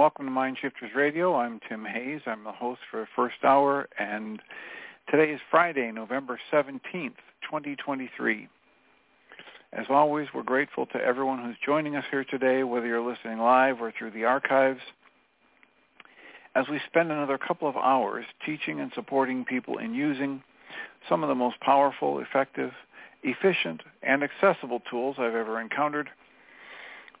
Welcome to Mind Shifters Radio. I'm Tim Hayes. I'm the host for First Hour, and today is Friday, November 17th, 2023. As always, we're grateful to everyone who's joining us here today, whether you're listening live or through the archives, as we spend another couple of hours teaching and supporting people in using some of the most powerful, effective, efficient, and accessible tools I've ever encountered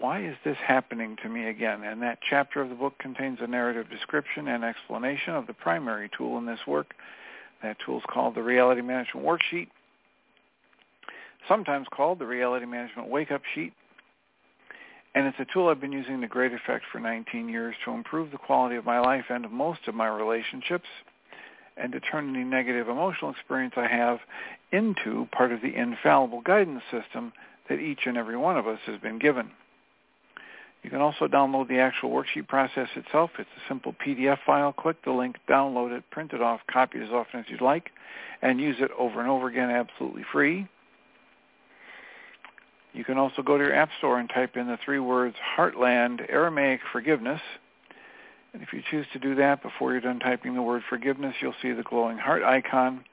Why Is This Happening to Me Again? And that chapter of the book contains a narrative description and explanation of the primary tool in this work. That tool is called the Reality Management Worksheet, sometimes called the Reality Management Wake-Up Sheet. And it's a tool I've been using to great effect for 19 years to improve the quality of my life and of most of my relationships and to turn any negative emotional experience I have into part of the infallible guidance system that each and every one of us has been given. You can also download the actual worksheet process itself. It's a simple PDF file. Click the link, download it, print it off, copy it as often as you'd like, and use it over and over again absolutely free. You can also go to your App Store and type in the three words Heartland Aramaic Forgiveness. And if you choose to do that before you're done typing the word forgiveness, you'll see the glowing heart icon.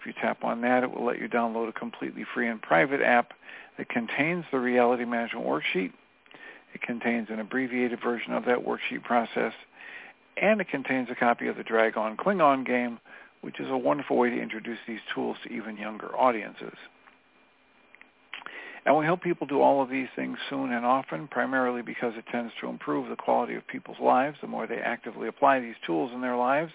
If you tap on that, it will let you download a completely free and private app that contains the reality management worksheet. It contains an abbreviated version of that worksheet process. And it contains a copy of the Dragon Klingon game, which is a wonderful way to introduce these tools to even younger audiences. And we help people do all of these things soon and often, primarily because it tends to improve the quality of people's lives the more they actively apply these tools in their lives.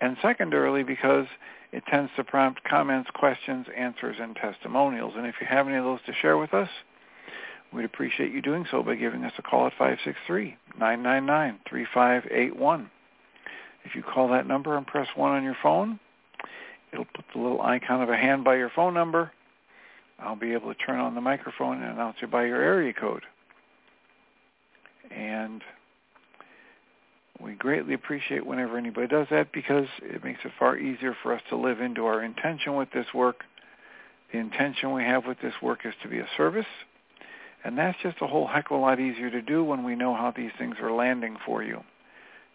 And secondarily, because it tends to prompt comments, questions, answers, and testimonials. And if you have any of those to share with us, we'd appreciate you doing so by giving us a call at 563-999-3581. If you call that number and press 1 on your phone, it'll put the little icon of a hand by your phone number. I'll be able to turn on the microphone and announce you by your area code. And we greatly appreciate whenever anybody does that because it makes it far easier for us to live into our intention with this work. The intention we have with this work is to be a service, and that's just a whole heck of a lot easier to do when we know how these things are landing for you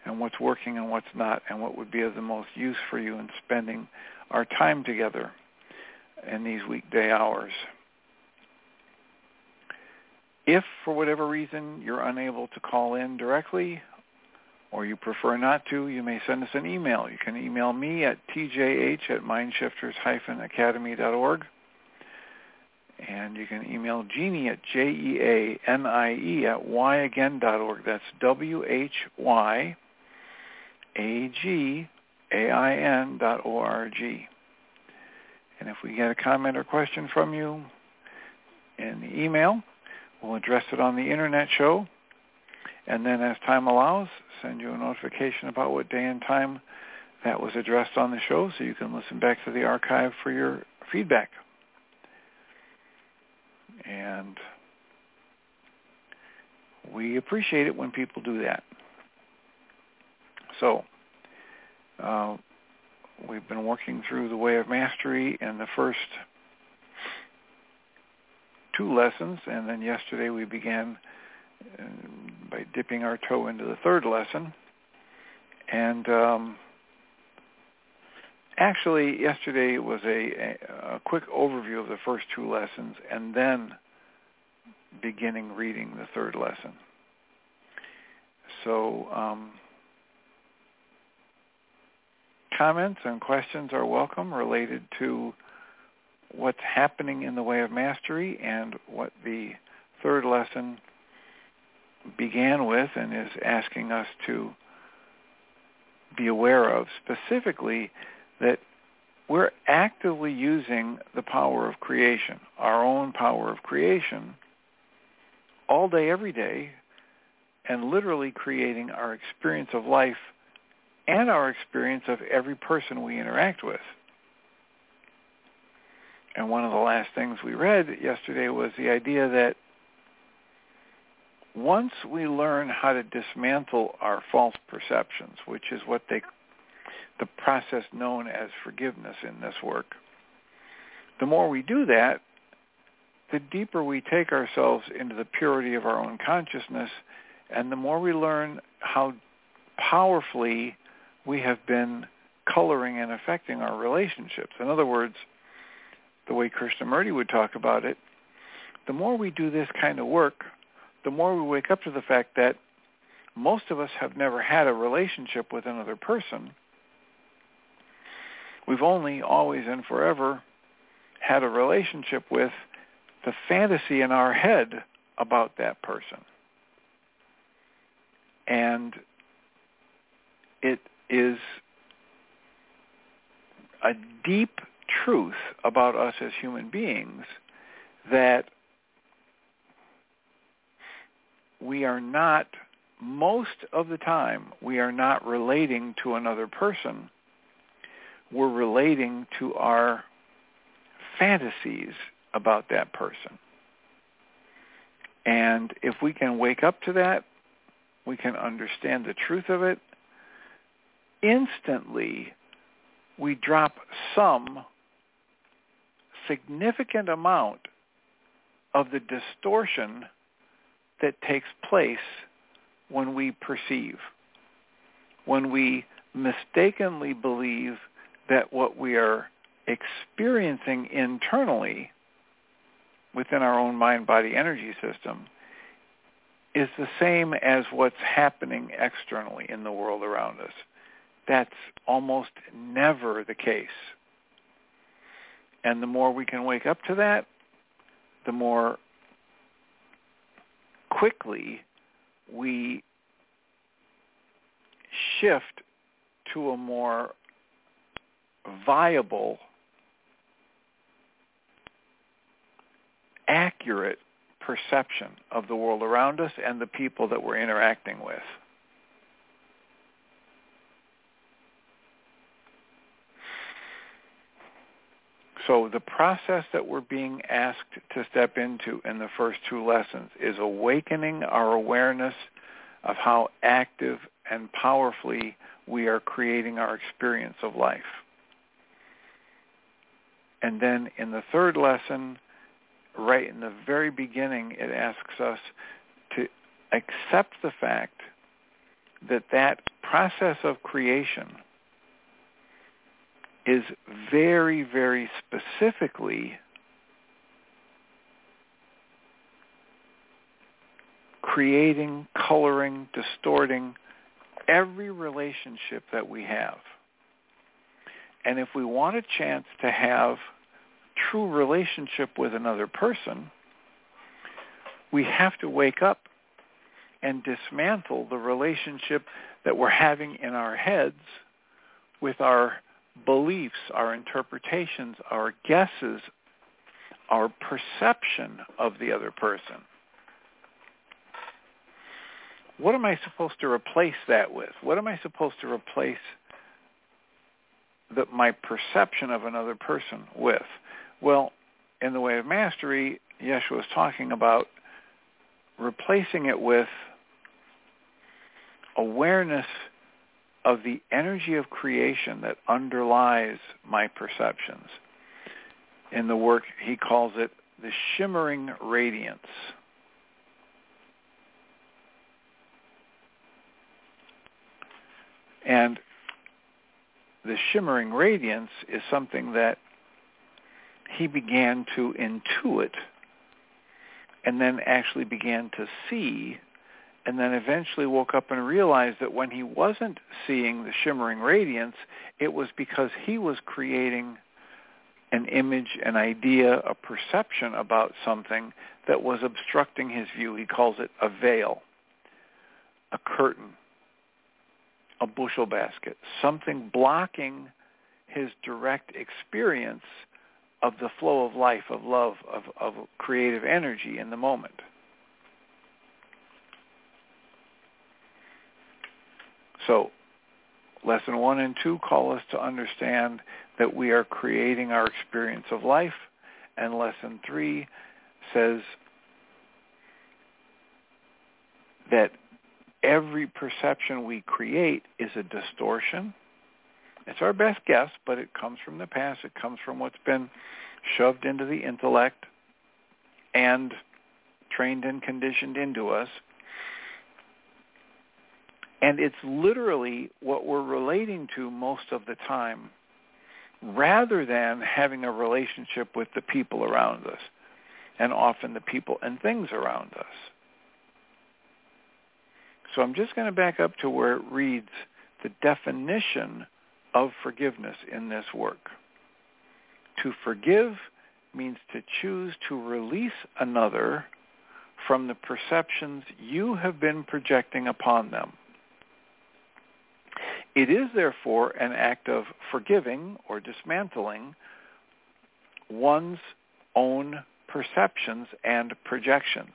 and what's working and what's not and what would be of the most use for you in spending our time together in these weekday hours. If, for whatever reason, you're unable to call in directly, or you prefer not to, you may send us an email. You can email me at tjh at mindshifters-academy.org. And you can email Jeanie at J-E-A-N-I-E at whyagain.org. That's W-H-Y-A-G-A-I-N dot O-R-G. And if we get a comment or question from you in the email, we'll address it on the Internet show. And then as time allows, send you a notification about what day and time that was addressed on the show so you can listen back to the archive for your feedback. And we appreciate it when people do that. So uh, we've been working through the way of mastery in the first two lessons, and then yesterday we began uh, by dipping our toe into the third lesson. And um, actually, yesterday was a, a quick overview of the first two lessons, and then beginning reading the third lesson. So um, comments and questions are welcome related to what's happening in the way of mastery and what the third lesson began with and is asking us to be aware of, specifically that we're actively using the power of creation, our own power of creation, all day, every day, and literally creating our experience of life and our experience of every person we interact with. And one of the last things we read yesterday was the idea that once we learn how to dismantle our false perceptions, which is what they the process known as forgiveness in this work, the more we do that, the deeper we take ourselves into the purity of our own consciousness, and the more we learn how powerfully we have been coloring and affecting our relationships. In other words, the way Krishnamurti would talk about it, the more we do this kind of work, the more we wake up to the fact that most of us have never had a relationship with another person. We've only always and forever had a relationship with the fantasy in our head about that person. And it is a deep truth about us as human beings that we are not, most of the time, we are not relating to another person. We're relating to our fantasies about that person. And if we can wake up to that, we can understand the truth of it, instantly we drop some significant amount of the distortion that takes place when we perceive, when we mistakenly believe that what we are experiencing internally within our own mind-body energy system is the same as what's happening externally in the world around us. That's almost never the case. And the more we can wake up to that, the more quickly we shift to a more viable, accurate perception of the world around us and the people that we're interacting with. So the process that we're being asked to step into in the first two lessons is awakening our awareness of how active and powerfully we are creating our experience of life. And then in the third lesson, right in the very beginning, it asks us to accept the fact that that process of creation is very, very specifically creating, coloring, distorting every relationship that we have. And if we want a chance to have true relationship with another person, we have to wake up and dismantle the relationship that we're having in our heads with our beliefs, our interpretations, our guesses, our perception of the other person. What am I supposed to replace that with? What am I supposed to replace the, my perception of another person with? Well, in the way of mastery, Yeshua was talking about replacing it with awareness of the energy of creation that underlies my perceptions. In the work, he calls it the shimmering radiance. And the shimmering radiance is something that he began to intuit and then actually began to see and then eventually woke up and realized that when he wasn't seeing the shimmering radiance, it was because he was creating an image, an idea, a perception about something that was obstructing his view. He calls it a veil, a curtain, a bushel basket, something blocking his direct experience of the flow of life, of love, of, of creative energy in the moment. So lesson one and two call us to understand that we are creating our experience of life. And lesson three says that every perception we create is a distortion. It's our best guess, but it comes from the past. It comes from what's been shoved into the intellect and trained and conditioned into us. And it's literally what we're relating to most of the time rather than having a relationship with the people around us and often the people and things around us. So I'm just going to back up to where it reads the definition of forgiveness in this work. To forgive means to choose to release another from the perceptions you have been projecting upon them. It is therefore an act of forgiving or dismantling one's own perceptions and projections.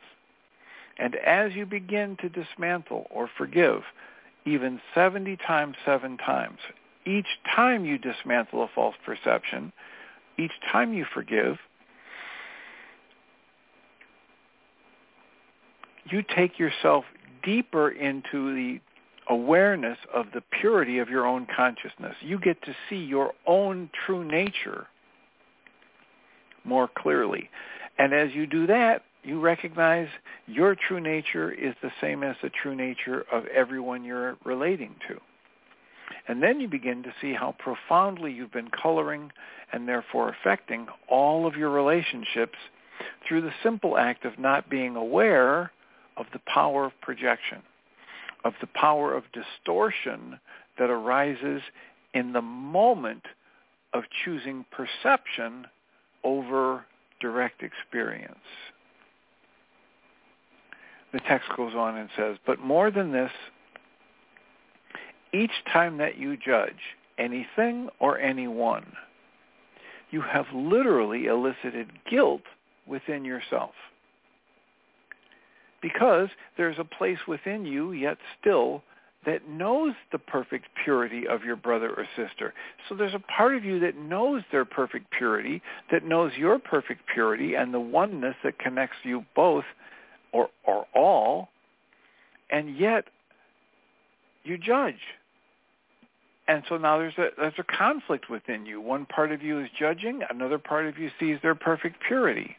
And as you begin to dismantle or forgive, even 70 times 7 times, each time you dismantle a false perception, each time you forgive, you take yourself deeper into the awareness of the purity of your own consciousness. You get to see your own true nature more clearly. And as you do that, you recognize your true nature is the same as the true nature of everyone you're relating to. And then you begin to see how profoundly you've been coloring and therefore affecting all of your relationships through the simple act of not being aware of the power of projection, of the power of distortion that arises in the moment of choosing perception over direct experience. The text goes on and says, but more than this, each time that you judge anything or anyone, you have literally elicited guilt within yourself. Because there's a place within you, yet still, that knows the perfect purity of your brother or sister. So there's a part of you that knows their perfect purity, that knows your perfect purity and the oneness that connects you both or, or all, and yet you judge. And so now there's a there's a conflict within you. One part of you is judging, another part of you sees their perfect purity.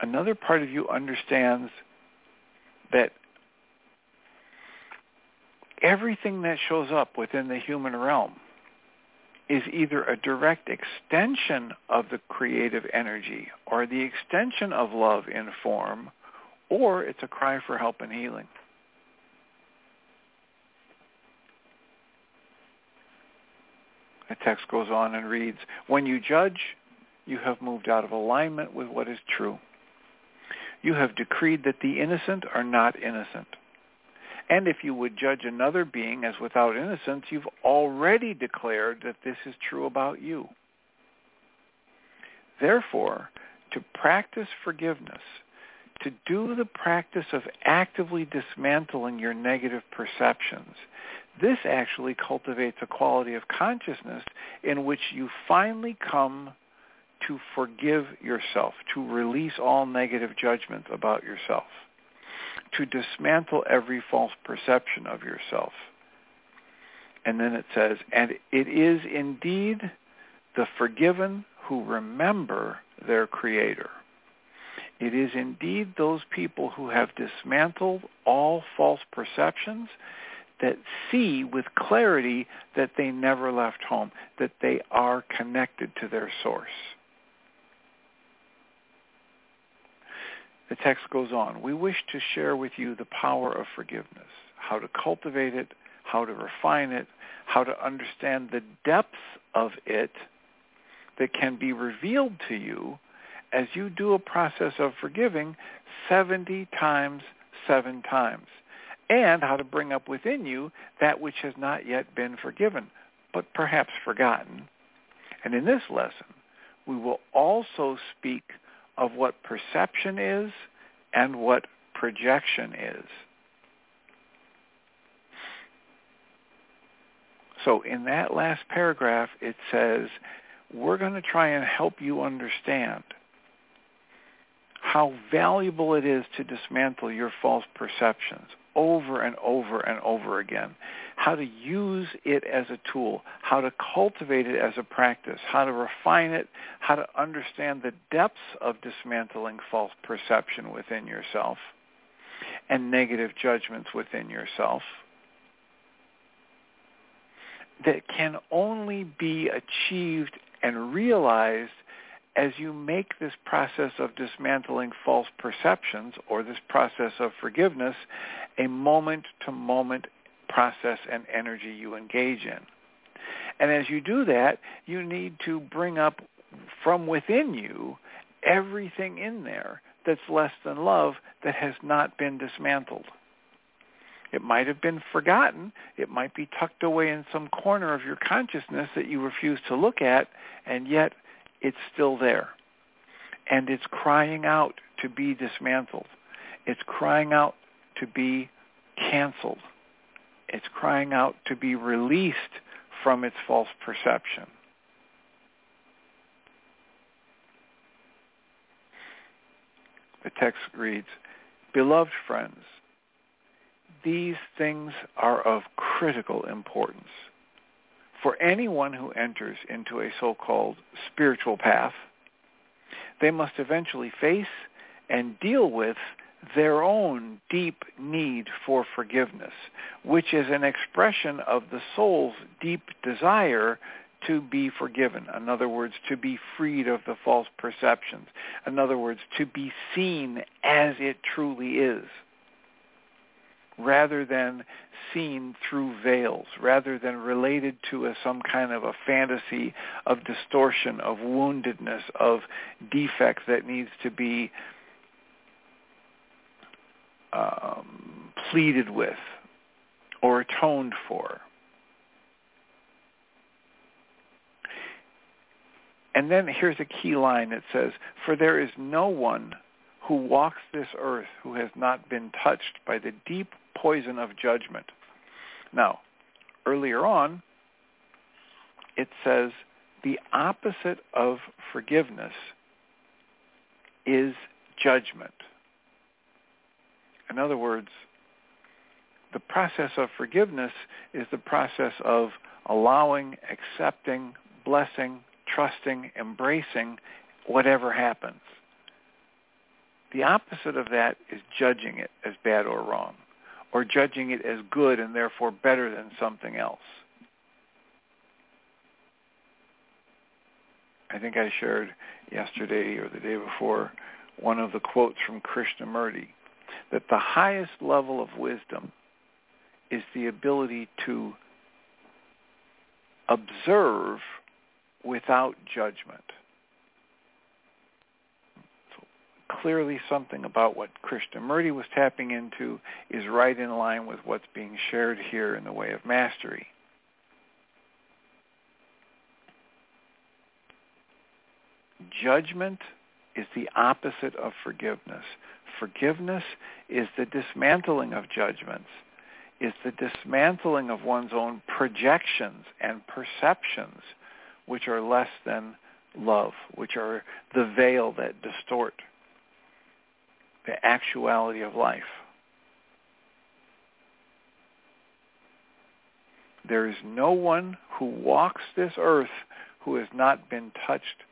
Another part of you understands that everything that shows up within the human realm is either a direct extension of the creative energy or the extension of love in form, or it's a cry for help and healing. The text goes on and reads, When you judge, you have moved out of alignment with what is true. You have decreed that the innocent are not innocent. And if you would judge another being as without innocence, you've already declared that this is true about you. Therefore, to practice forgiveness, to do the practice of actively dismantling your negative perceptions, this actually cultivates a quality of consciousness in which you finally come to forgive yourself, to release all negative judgments about yourself to dismantle every false perception of yourself. And then it says, and it is indeed the forgiven who remember their Creator. It is indeed those people who have dismantled all false perceptions that see with clarity that they never left home, that they are connected to their source. The text goes on. We wish to share with you the power of forgiveness, how to cultivate it, how to refine it, how to understand the depths of it that can be revealed to you as you do a process of forgiving 70 times seven times, and how to bring up within you that which has not yet been forgiven, but perhaps forgotten. And in this lesson, we will also speak of what perception is and what projection is. So in that last paragraph, it says, we're going to try and help you understand how valuable it is to dismantle your false perceptions over and over and over again, how to use it as a tool, how to cultivate it as a practice, how to refine it, how to understand the depths of dismantling false perception within yourself and negative judgments within yourself that can only be achieved and realized as you make this process of dismantling false perceptions or this process of forgiveness a moment-to-moment process and energy you engage in. And as you do that, you need to bring up from within you everything in there that's less than love that has not been dismantled. It might have been forgotten. It might be tucked away in some corner of your consciousness that you refuse to look at, and yet it's still there. And it's crying out to be dismantled. It's crying out to be canceled. It's crying out to be released from its false perception. The text reads, Beloved friends, these things are of critical importance. For anyone who enters into a so-called spiritual path, they must eventually face and deal with their own deep need for forgiveness, which is an expression of the soul's deep desire to be forgiven. In other words, to be freed of the false perceptions. In other words, to be seen as it truly is rather than seen through veils, rather than related to a, some kind of a fantasy of distortion, of woundedness, of defect that needs to be um, pleaded with or atoned for. And then here's a key line that says, For there is no one who walks this earth who has not been touched by the deep poison of judgment. Now, earlier on, it says the opposite of forgiveness is judgment. In other words, the process of forgiveness is the process of allowing, accepting, blessing, trusting, embracing whatever happens. The opposite of that is judging it as bad or wrong or judging it as good and therefore better than something else. I think I shared yesterday or the day before one of the quotes from Krishnamurti that the highest level of wisdom is the ability to observe without judgment clearly something about what Krishnamurti was tapping into is right in line with what's being shared here in the way of mastery. Judgment is the opposite of forgiveness forgiveness is the dismantling of judgments, is the dismantling of one's own projections and perceptions, which are less than love, which are the veil that distort the actuality of life. There is no one who walks this earth who has not been touched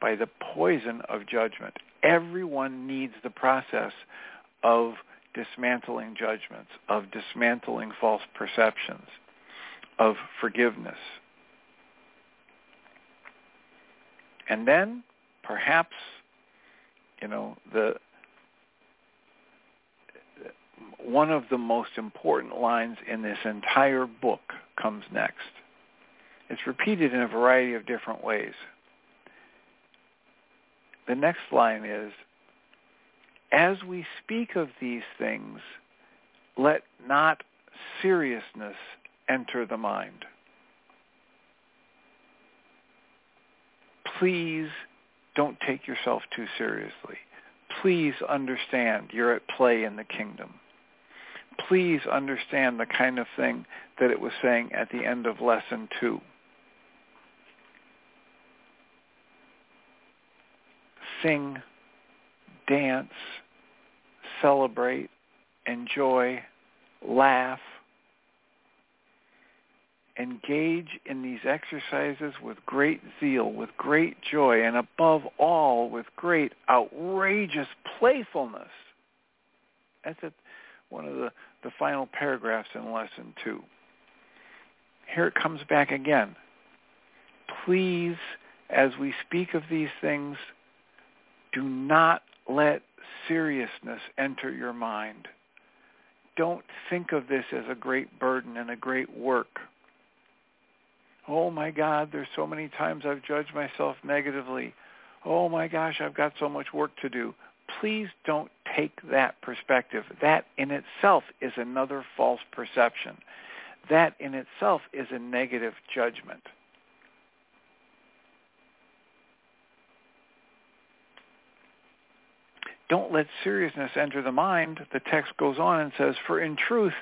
by the poison of judgment Everyone needs the process of dismantling judgments, of dismantling false perceptions, of forgiveness. And then perhaps, you know, the one of the most important lines in this entire book comes next. It's repeated in a variety of different ways. The next line is, as we speak of these things, let not seriousness enter the mind. Please don't take yourself too seriously. Please understand you're at play in the kingdom. Please understand the kind of thing that it was saying at the end of lesson two. Sing, dance, celebrate, enjoy, laugh, engage in these exercises with great zeal, with great joy, and above all, with great outrageous playfulness. That's at one of the, the final paragraphs in lesson two. Here it comes back again. Please, as we speak of these things, do not let seriousness enter your mind. Don't think of this as a great burden and a great work. Oh my God, there's so many times I've judged myself negatively. Oh my gosh, I've got so much work to do. Please don't take that perspective. That in itself is another false perception. That in itself is a negative judgment. Don't let seriousness enter the mind, the text goes on and says, for in truth,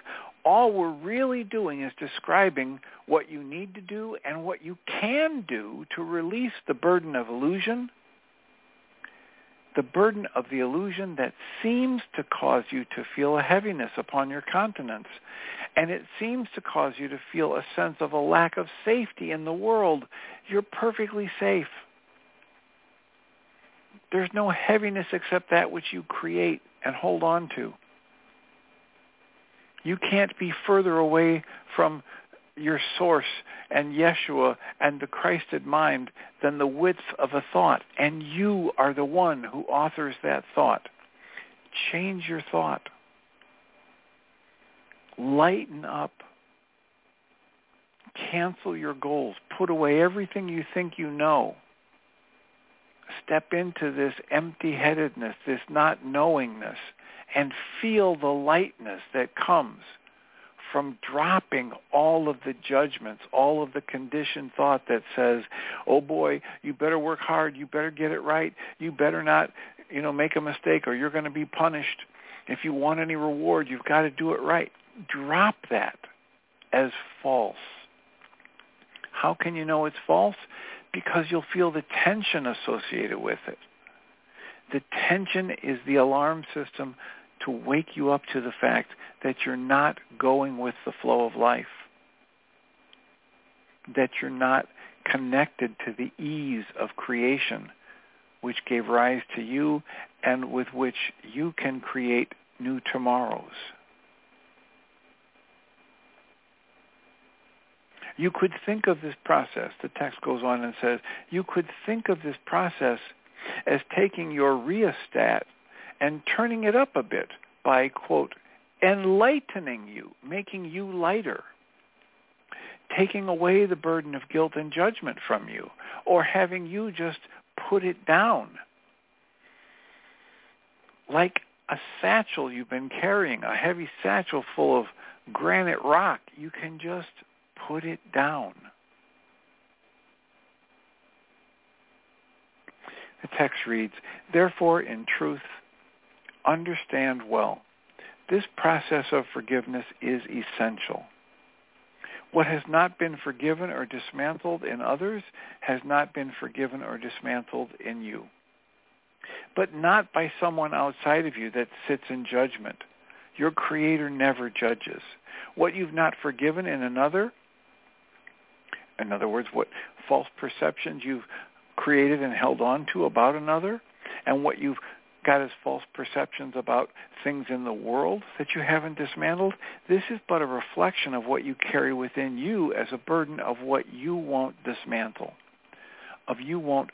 all we're really doing is describing what you need to do and what you can do to release the burden of illusion, the burden of the illusion that seems to cause you to feel a heaviness upon your countenance. And it seems to cause you to feel a sense of a lack of safety in the world. You're perfectly safe. There's no heaviness except that which you create and hold on to. You can't be further away from your source and Yeshua and the Christed mind than the width of a thought. And you are the one who authors that thought. Change your thought. Lighten up. Cancel your goals. Put away everything you think you know step into this empty-headedness, this not knowingness, and feel the lightness that comes from dropping all of the judgments, all of the conditioned thought that says, oh boy, you better work hard, you better get it right, you better not, you know, make a mistake or you're going to be punished. If you want any reward, you've got to do it right. Drop that as false. How can you know it's false? Because you'll feel the tension associated with it. The tension is the alarm system to wake you up to the fact that you're not going with the flow of life, that you're not connected to the ease of creation which gave rise to you and with which you can create new tomorrows. You could think of this process, the text goes on and says, you could think of this process as taking your rheostat and turning it up a bit by, quote, enlightening you, making you lighter, taking away the burden of guilt and judgment from you, or having you just put it down. Like a satchel you've been carrying, a heavy satchel full of granite rock, you can just put it down. The text reads, Therefore, in truth, understand well, this process of forgiveness is essential. What has not been forgiven or dismantled in others has not been forgiven or dismantled in you. But not by someone outside of you that sits in judgment. Your Creator never judges. What you've not forgiven in another, In other words, what false perceptions you've created and held on to about another and what you've got as false perceptions about things in the world that you haven't dismantled, this is but a reflection of what you carry within you as a burden of what you won't dismantle, of you won't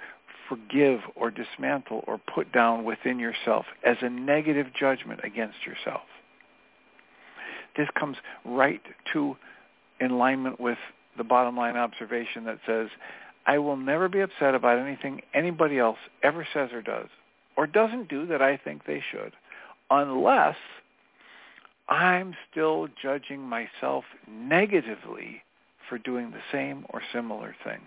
forgive or dismantle or put down within yourself as a negative judgment against yourself. This comes right to in alignment with the bottom line observation that says, I will never be upset about anything anybody else ever says or does, or doesn't do that I think they should, unless I'm still judging myself negatively for doing the same or similar thing.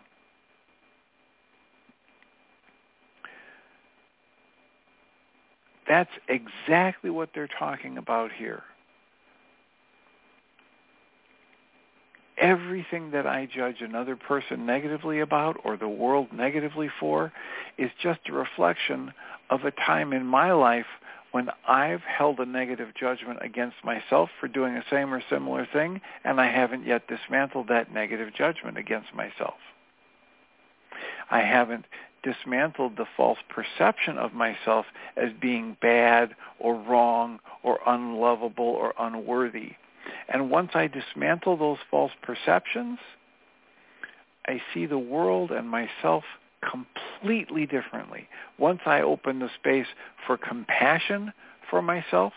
That's exactly what they're talking about here. Everything that I judge another person negatively about or the world negatively for is just a reflection of a time in my life when I've held a negative judgment against myself for doing the same or similar thing and I haven't yet dismantled that negative judgment against myself. I haven't dismantled the false perception of myself as being bad or wrong or unlovable or unworthy and once I dismantle those false perceptions, I see the world and myself completely differently. Once I open the space for compassion for myself,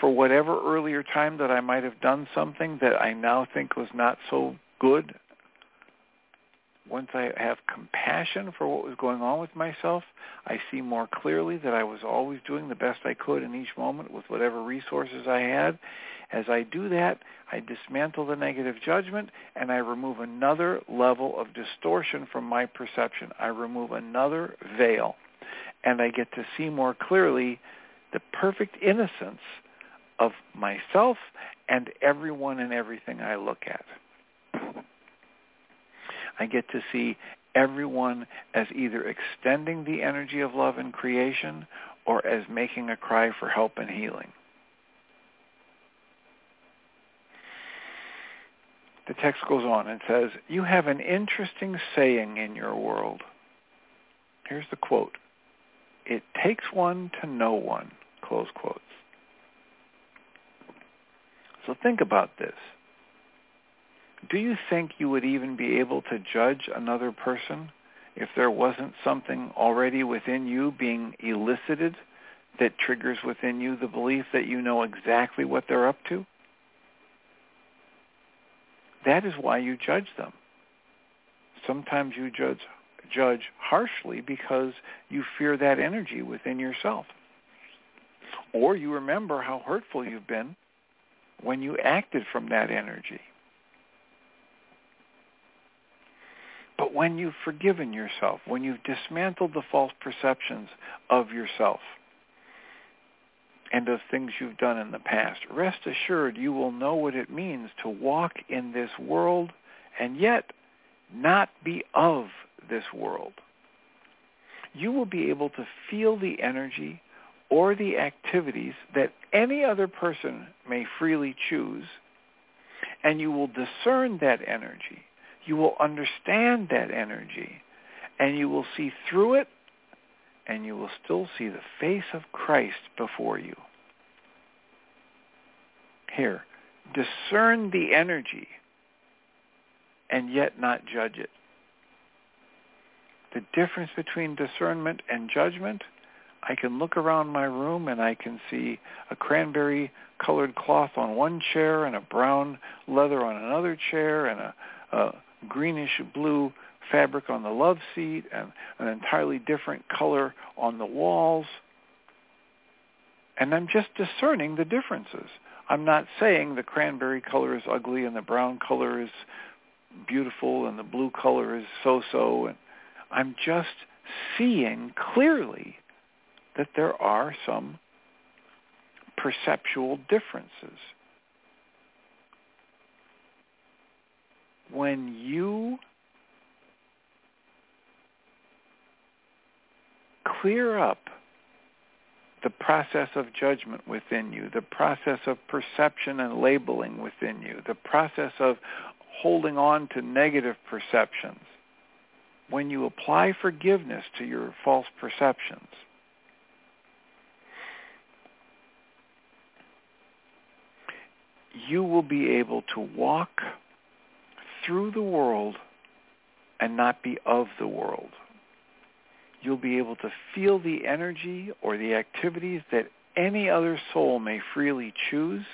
for whatever earlier time that I might have done something that I now think was not so good once I have compassion for what was going on with myself, I see more clearly that I was always doing the best I could in each moment with whatever resources I had. As I do that, I dismantle the negative judgment and I remove another level of distortion from my perception. I remove another veil and I get to see more clearly the perfect innocence of myself and everyone and everything I look at. I get to see everyone as either extending the energy of love in creation or as making a cry for help and healing. The text goes on and says, you have an interesting saying in your world. Here's the quote. It takes one to know one, close quotes. So think about this do you think you would even be able to judge another person if there wasn't something already within you being elicited that triggers within you the belief that you know exactly what they're up to? That is why you judge them. Sometimes you judge judge harshly because you fear that energy within yourself. Or you remember how hurtful you've been when you acted from that energy. But when you've forgiven yourself, when you've dismantled the false perceptions of yourself and of things you've done in the past, rest assured you will know what it means to walk in this world and yet not be of this world. You will be able to feel the energy or the activities that any other person may freely choose, and you will discern that energy you will understand that energy and you will see through it and you will still see the face of Christ before you. Here, discern the energy and yet not judge it. The difference between discernment and judgment, I can look around my room and I can see a cranberry colored cloth on one chair and a brown leather on another chair and a, a greenish blue fabric on the love seat and an entirely different color on the walls. And I'm just discerning the differences. I'm not saying the cranberry color is ugly and the brown color is beautiful and the blue color is so-so. And I'm just seeing clearly that there are some perceptual differences. when you clear up the process of judgment within you, the process of perception and labeling within you, the process of holding on to negative perceptions, when you apply forgiveness to your false perceptions, you will be able to walk through the world and not be of the world. You'll be able to feel the energy or the activities that any other soul may freely choose,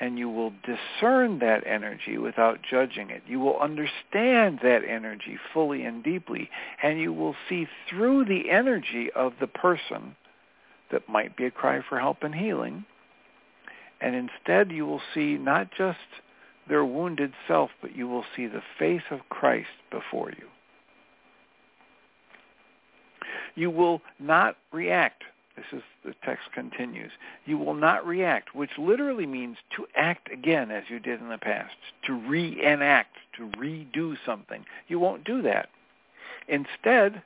and you will discern that energy without judging it. You will understand that energy fully and deeply, and you will see through the energy of the person that might be a cry for help and healing, and instead you will see not just their wounded self, but you will see the face of Christ before you. You will not react. This is the text continues. You will not react, which literally means to act again as you did in the past, to reenact, to redo something. You won't do that. Instead,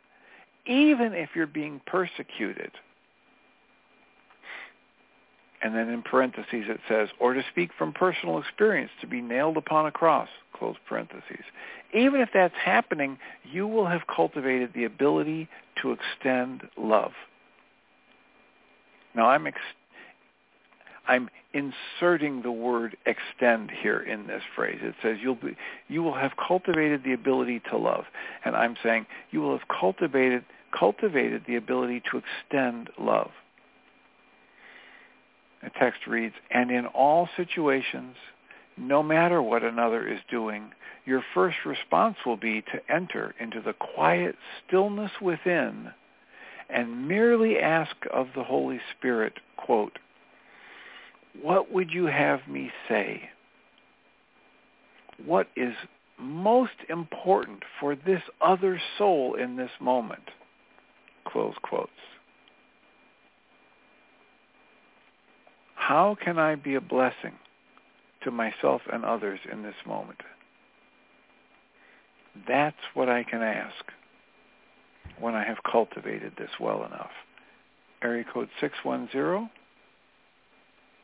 even if you're being persecuted, and then in parentheses it says, or to speak from personal experience, to be nailed upon a cross, close parentheses. Even if that's happening, you will have cultivated the ability to extend love. Now I'm ex- I'm inserting the word extend here in this phrase. It says you'll be, you will have cultivated the ability to love. And I'm saying you will have cultivated cultivated the ability to extend love. The text reads, and in all situations, no matter what another is doing, your first response will be to enter into the quiet stillness within and merely ask of the Holy Spirit, quote, what would you have me say? What is most important for this other soul in this moment? Close quotes. How can I be a blessing to myself and others in this moment? That's what I can ask when I have cultivated this well enough. Area code 610.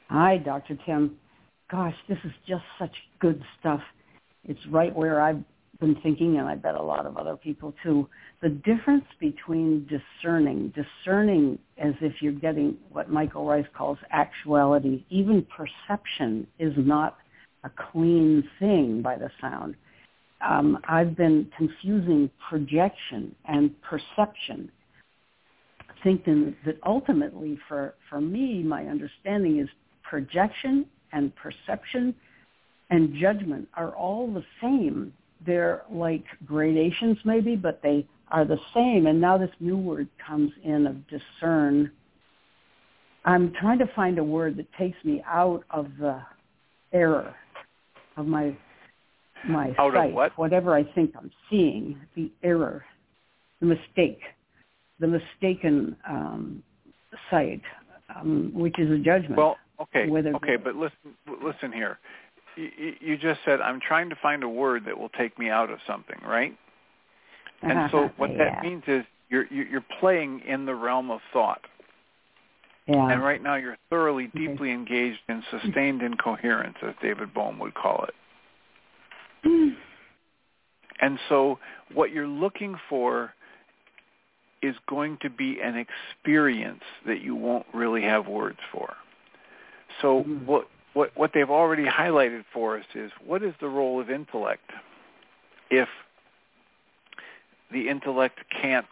Hi, Dr. Tim. Gosh, this is just such good stuff. It's right where I've been thinking, and I bet a lot of other people too, the difference between discerning, discerning as if you're getting what Michael Ryce calls actuality, even perception is not a clean thing by the sound. Um, I've been confusing projection and perception, thinking that ultimately for, for me, my understanding is projection and perception and judgment are all the same they're like gradations maybe, but they are the same. And now this new word comes in of discern. I'm trying to find a word that takes me out of the error of my my out sight, what? whatever I think I'm seeing, the error, the mistake, the mistaken um, sight, um, which is a judgment. Well, okay, okay, but listen, listen here you, just said I'm trying to find a word that will take me out of something, right? And so what yeah. that means is you're you're playing in the realm of thought. Yeah. And right now you're thoroughly, Okay. deeply engaged in sustained incoherence, as David Bohm would call it. And so what you're looking for is going to be an experience that you won't really have words for. So Mhm. what what what they've already highlighted for us is what is the role of intellect if the intellect can't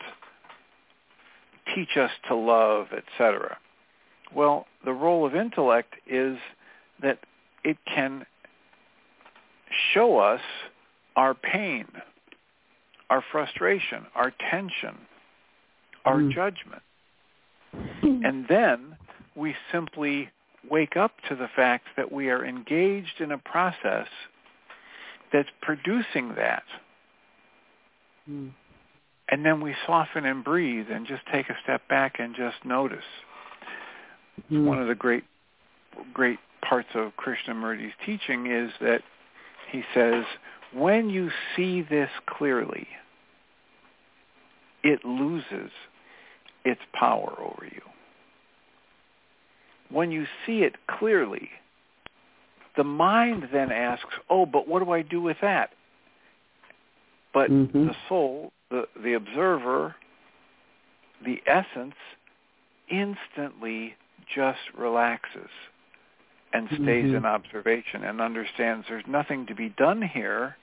teach us to love, etc. Well, the role of intellect is that it can show us our pain, our frustration, our tension, our Mm. judgment. And then we simply wake up to the fact that we are engaged in a process that's producing that. Mm. And then we soften and breathe and just take a step back and just notice. Mm. One of the great great parts of Krishnamurti's teaching is that he says, when you see this clearly, it loses its power over you. When you see it clearly, the mind then asks, oh, but what do I do with that? But Mhm. the soul, the, the observer, the essence, instantly just relaxes and stays Mhm. in observation and understands there's nothing to be done here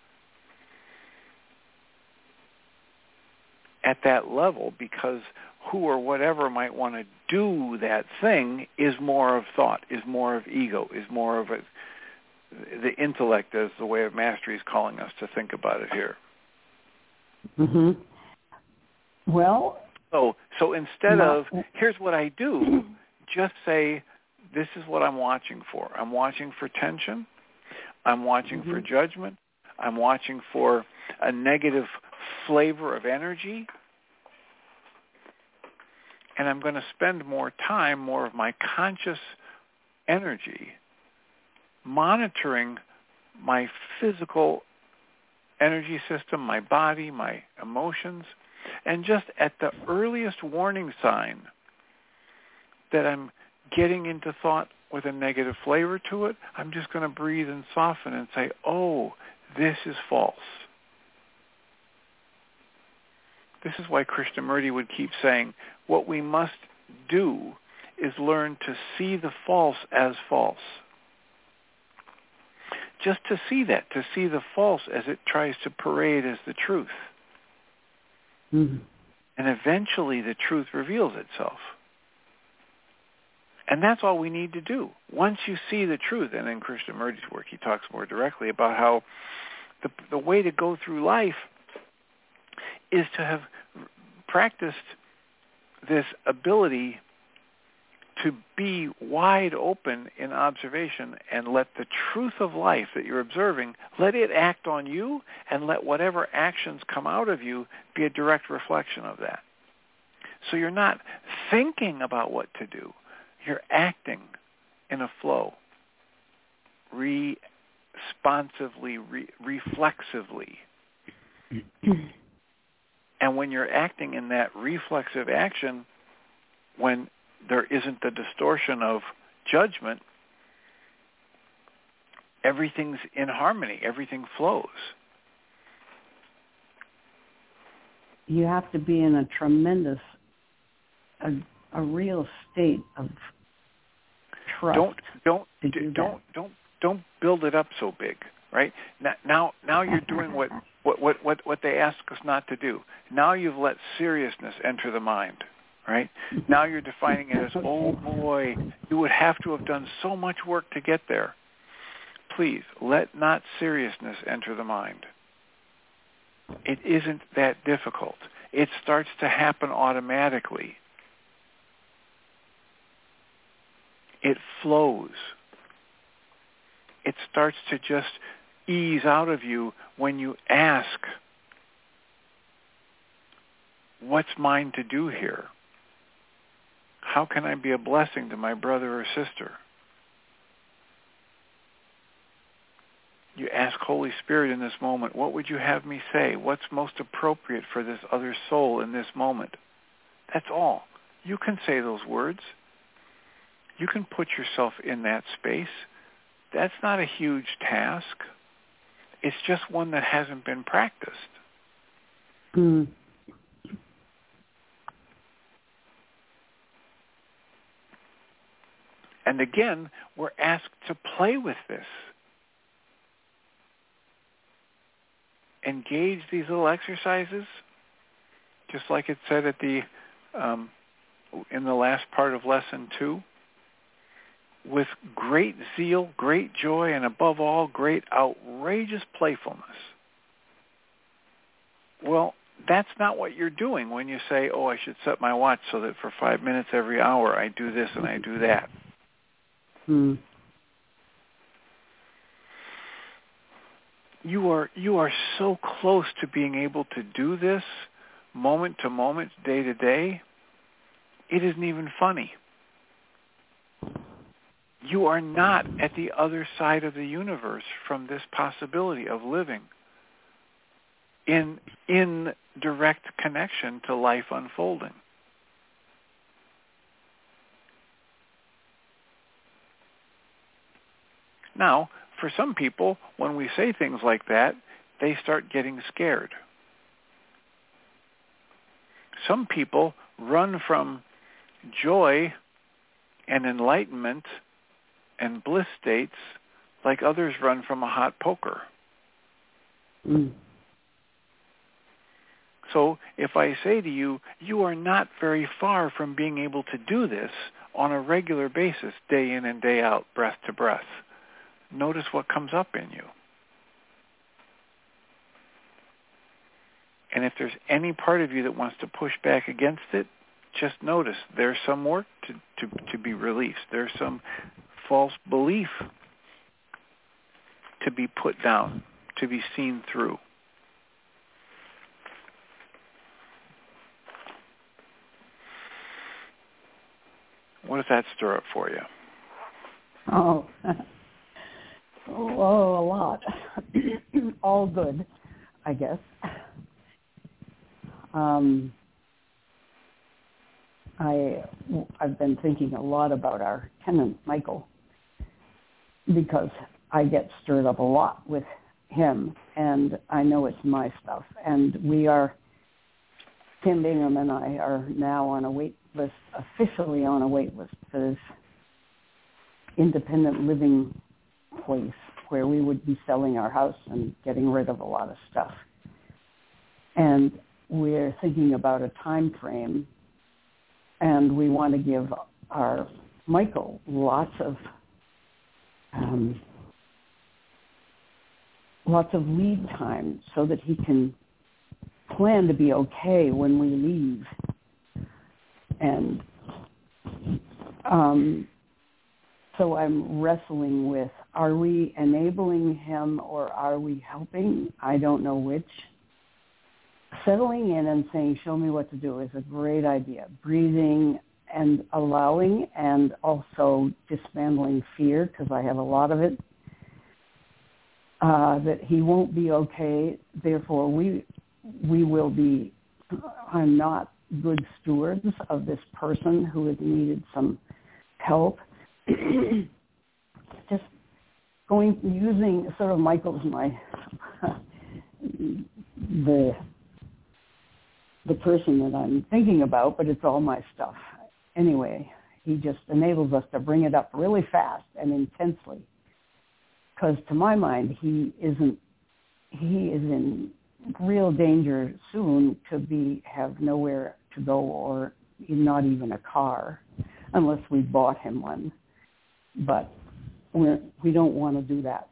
at that level because who or whatever might want to do that thing is more of thought, is more of ego, is more of a, the intellect as the way of mastery is calling us to think about it here. Mhm. Well, So, so instead of here's what I do, just say this is what I'm watching for. I'm watching for tension. I'm watching for Mhm. judgment. I'm watching for a negative flavor of energy. And I'm going to spend more time, more of my conscious energy monitoring my physical energy system, my body, my emotions, and just at the earliest warning sign that I'm getting into thought with a negative flavor to it, I'm just going to breathe and soften and say, oh, this is false. This is why Krishnamurti would keep saying, what we must do is learn to see the false as false. Just to see that, to see the false as it tries to parade as the truth. Mhm. And eventually the truth reveals itself. And that's all we need to do. Once you see the truth, and in Krishnamurti's work he talks more directly about how the, the way to go through life is to have practiced this ability to be wide open in observation and let the truth of life that you're observing, let it act on you and let whatever actions come out of you be a direct reflection of that. So you're not thinking about what to do. You're acting in a flow, responsively, re- reflexively. And when you're acting in that reflexive action, when there isn't the distortion of judgment, everything's in harmony. Everything flows. you have to be in a tremendous, a, a real state of trust. Don't don't to d- do that. don't don't don't build it up so big, right? Now now you're doing what what what what what they ask us not to do. Now you've let seriousness enter the mind, right? Now you're defining it as, oh boy, you would have to have done so much work to get there. Please let not seriousness enter the mind. It isn't that difficult. It starts to happen automatically. It flows. It starts to just ease out of you when you ask, what's mine to do here? How can I be a blessing to my brother or sister? You ask Holy Spirit in this moment, what would you have me say? What's most appropriate for this other soul in this moment? That's all. You can say those words. You can put yourself in that space. That's not a huge task. It's just one that hasn't been practiced. Mm. And again, we're asked to play with this. Engage these little exercises, just like it said at the um, in the last part of lesson two, with great zeal, great joy, and above all, great outrageous playfulness. Well, that's not what you're doing when you say, oh, I should set my watch so that for five minutes every hour I do this and I do that. Mm. You are you are so close to being able to do this moment to moment, day to day. It isn't even funny. You are not at the other side of the universe from this possibility of living in in direct connection to life unfolding. Now, for some people, when we say things like that, they start getting scared. Some people run from joy and enlightenment and bliss states like others run from a hot poker. Mm. So if I say to you, you are not very far from being able to do this on a regular basis, day in and day out, breath to breath, notice what comes up in you. And if there's any part of you that wants to push back against it, just notice there's some work to, to, to be released. There's some false belief to be put down, to be seen through. What does that stir up for you? Oh, oh, a lot. All good, I guess. Um, I I've been thinking a lot about our tenant Michael because I get stirred up a lot with him, and I know it's my stuff. And we are Tim Bingham and I are now on a wait list, officially on a wait list for this independent living place where we would be selling our house and getting rid of a lot of stuff. And we're thinking about a time frame and we want to give our Michael lots of um, lots of lead time so that he can plan to be okay when we leave. And um, so I'm wrestling with, are we enabling him or are we helping? I don't know which settling in and saying, show me what to do is a great idea. Breathing and allowing and also dismantling fear because I have a lot of it. Uh, that he won't be okay. Therefore, we we will be. I'm not good stewards of this person who has needed some help. Just going using sort of Michael's my the the person that I'm thinking about, but it's all my stuff. Anyway, he just enables us to bring it up really fast and intensely. Because to my mind, he isn't, he is in real danger soon to be, have nowhere to go or not even a car unless we bought him one. But we're, we don't want to do that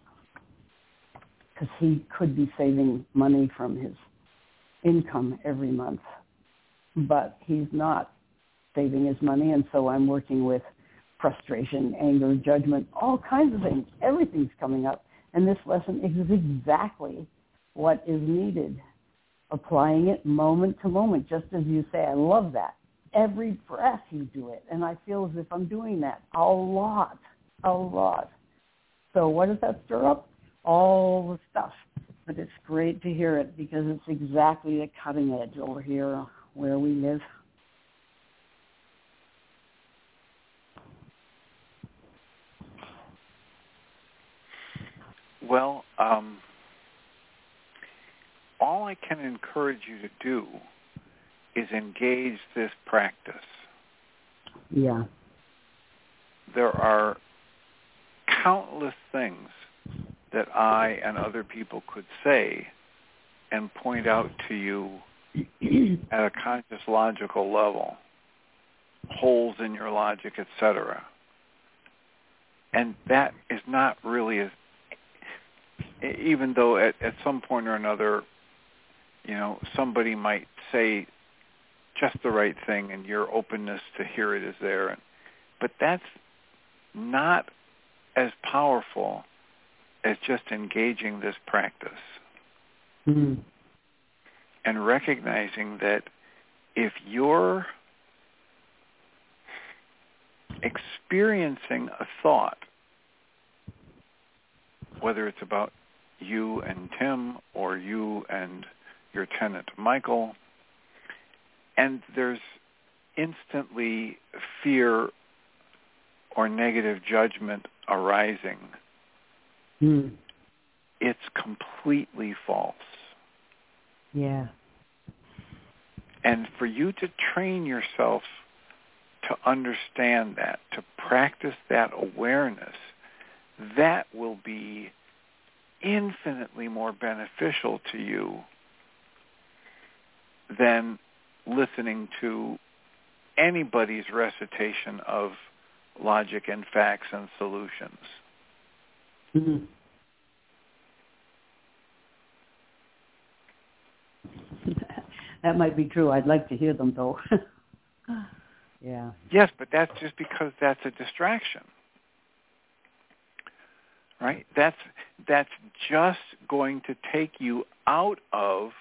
because he could be saving money from his income every month, but he's not saving his money, and so I'm working with frustration, anger, judgment, all kinds of things. Everything's coming up, and this lesson is exactly what is needed. Applying it moment to moment, just as you say. I love that. Every breath you do it, and I feel as if I'm doing that a lot, a lot. So what does that stir up? All the stuff but it's great to hear it because it's exactly the cutting edge over here where we live. Well, um, all I can encourage you to do is engage this practice. Yeah. There are countless things that I and other people could say and point out to you at a conscious logical level, holes in your logic, etc. And that is not really as, even though at, at some point or another, you know, somebody might say just the right thing and your openness to hear it is there. But that's not as powerful as just engaging this practice mm-hmm. and recognizing that if you're experiencing a thought, whether it's about you and Tim or you and your tenant Michael, and there's instantly fear or negative judgment arising Mm. It's completely false. Yeah. And for you to train yourself to understand that, to practice that awareness, that will be infinitely more beneficial to you than listening to anybody's recitation of logic and facts and solutions. Mm-hmm. that might be true. I'd like to hear them though. yeah. Yes, but that's just because that's a distraction. Right? That's that's just going to take you out of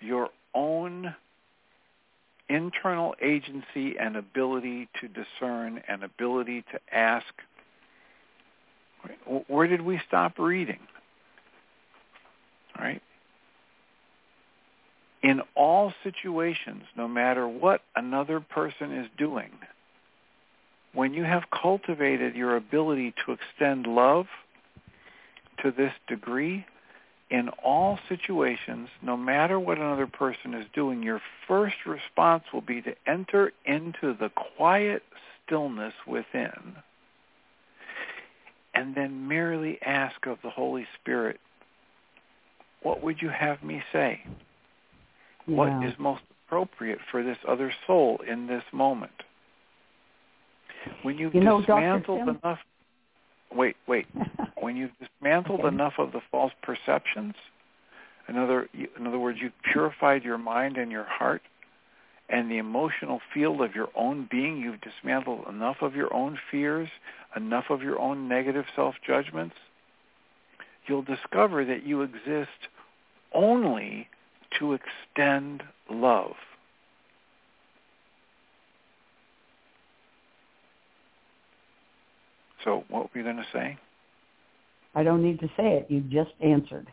your own internal agency and ability to discern and ability to ask where did we stop reading right in all situations no matter what another person is doing when you have cultivated your ability to extend love to this degree in all situations, no matter what another person is doing, your first response will be to enter into the quiet stillness within and then merely ask of the Holy Spirit, what would you have me say? Yeah. What is most appropriate for this other soul in this moment? When you've you know, dismantled enough wait, wait. when you've dismantled okay. enough of the false perceptions, in other, in other words, you've purified your mind and your heart and the emotional field of your own being, you've dismantled enough of your own fears, enough of your own negative self-judgments, you'll discover that you exist only to extend love. So what were you going to say? I don't need to say it. You just answered.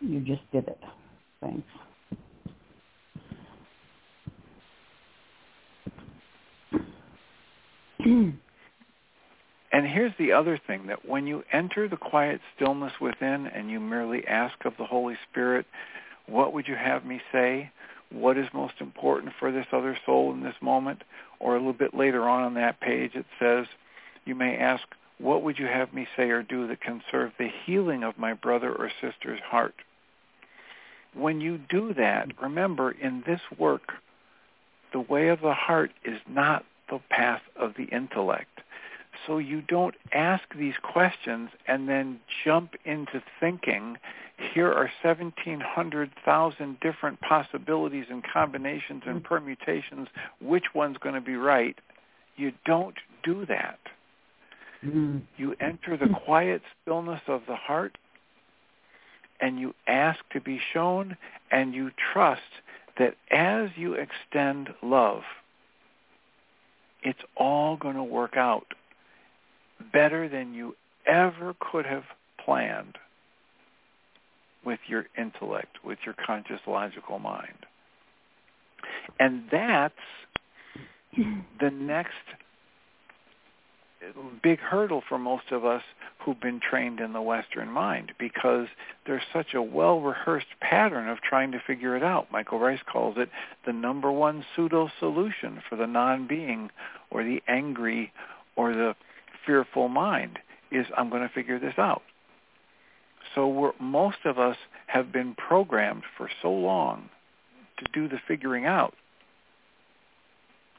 You just did it. Thanks. and here's the other thing, that when you enter the quiet stillness within and you merely ask of the Holy Spirit, what would you have me say? What is most important for this other soul in this moment? Or a little bit later on on that page it says, you may ask, what would you have me say or do that can serve the healing of my brother or sister's heart? When you do that, remember in this work, the way of the heart is not the path of the intellect. So you don't ask these questions and then jump into thinking, here are 1,700,000 different possibilities and combinations and permutations, which one's going to be right? You don't do that. Mm. You enter the quiet stillness of the heart and you ask to be shown and you trust that as you extend love, it's all going to work out better than you ever could have planned with your intellect, with your conscious logical mind. And that's the next big hurdle for most of us who've been trained in the Western mind because there's such a well-rehearsed pattern of trying to figure it out. Michael Ryce calls it the number one pseudo-solution for the non-being or the angry or the fearful mind is I'm going to figure this out. So we're, most of us have been programmed for so long to do the figuring out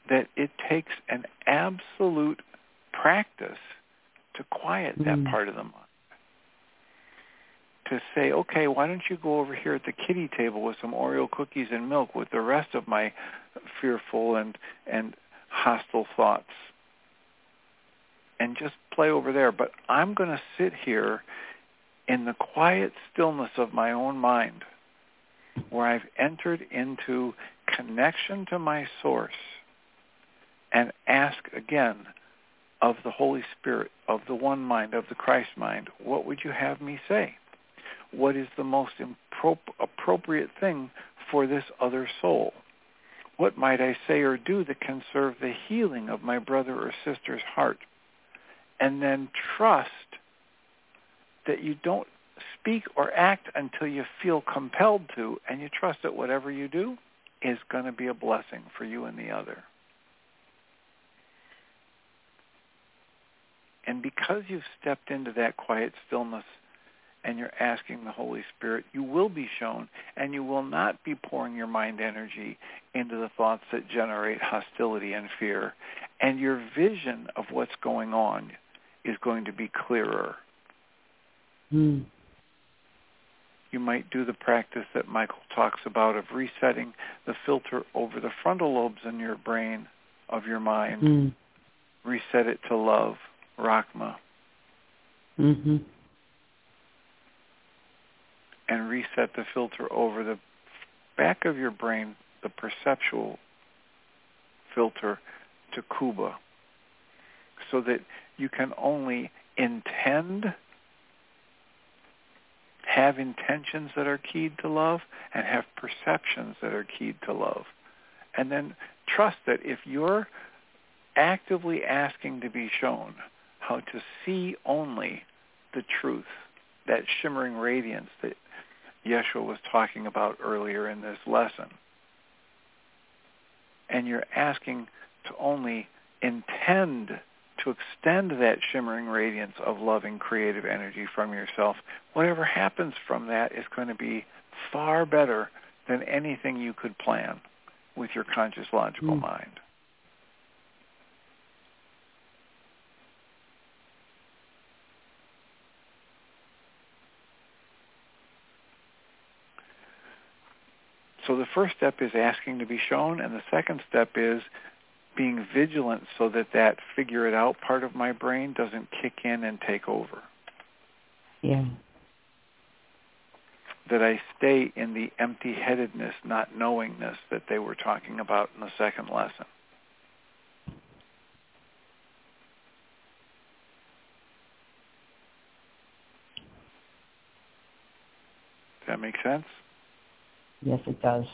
that it takes an absolute practice to quiet that Mm. part of the mind. To say, okay, why don't you go over here at the kitty table with some Oreo cookies and milk with the rest of my fearful and and hostile thoughts and just play over there. But I'm going to sit here in the quiet stillness of my own mind where I've entered into connection to my source and ask again of the Holy Spirit, of the one mind, of the Christ mind, what would you have me say? What is the most impro- appropriate thing for this other soul? What might I say or do that can serve the healing of my brother or sister's heart? And then trust that you don't speak or act until you feel compelled to, and you trust that whatever you do is going to be a blessing for you and the other. And because you've stepped into that quiet stillness and you're asking the Holy Spirit, you will be shown and you will not be pouring your mind energy into the thoughts that generate hostility and fear. And your vision of what's going on is going to be clearer. Mm. You might do the practice that Michael talks about of resetting the filter over the frontal lobes in your brain of your mind. Mm. Reset it to love, Rachma. Mm-hmm. And reset the filter over the back of your brain, the perceptual filter, to Kuba, so that you can only intend have intentions that are keyed to love and have perceptions that are keyed to love. And then trust that if you're actively asking to be shown how to see only the truth, that shimmering radiance that Yeshua was talking about earlier in this lesson, and you're asking to only intend to extend that shimmering radiance of loving creative energy from yourself, whatever happens from that is going to be far better than anything you could plan with your conscious logical mm. mind. So the first step is asking to be shown, and the second step is being vigilant so that that figure it out part of my brain doesn't kick in and take over. Yeah. That I stay in the empty-headedness, not knowingness that they were talking about in the second lesson. Does that make sense? Yes, it does.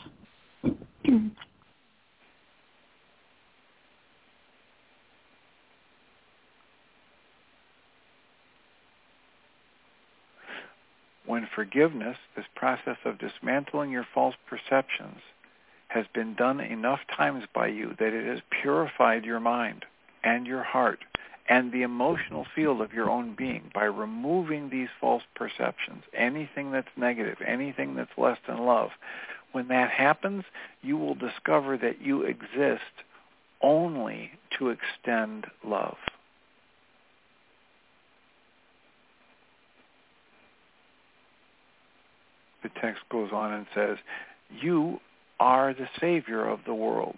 when forgiveness, this process of dismantling your false perceptions, has been done enough times by you that it has purified your mind and your heart and the emotional field of your own being by removing these false perceptions, anything that's negative, anything that's less than love. When that happens, you will discover that you exist only to extend love. The text goes on and says, you are the Savior of the world.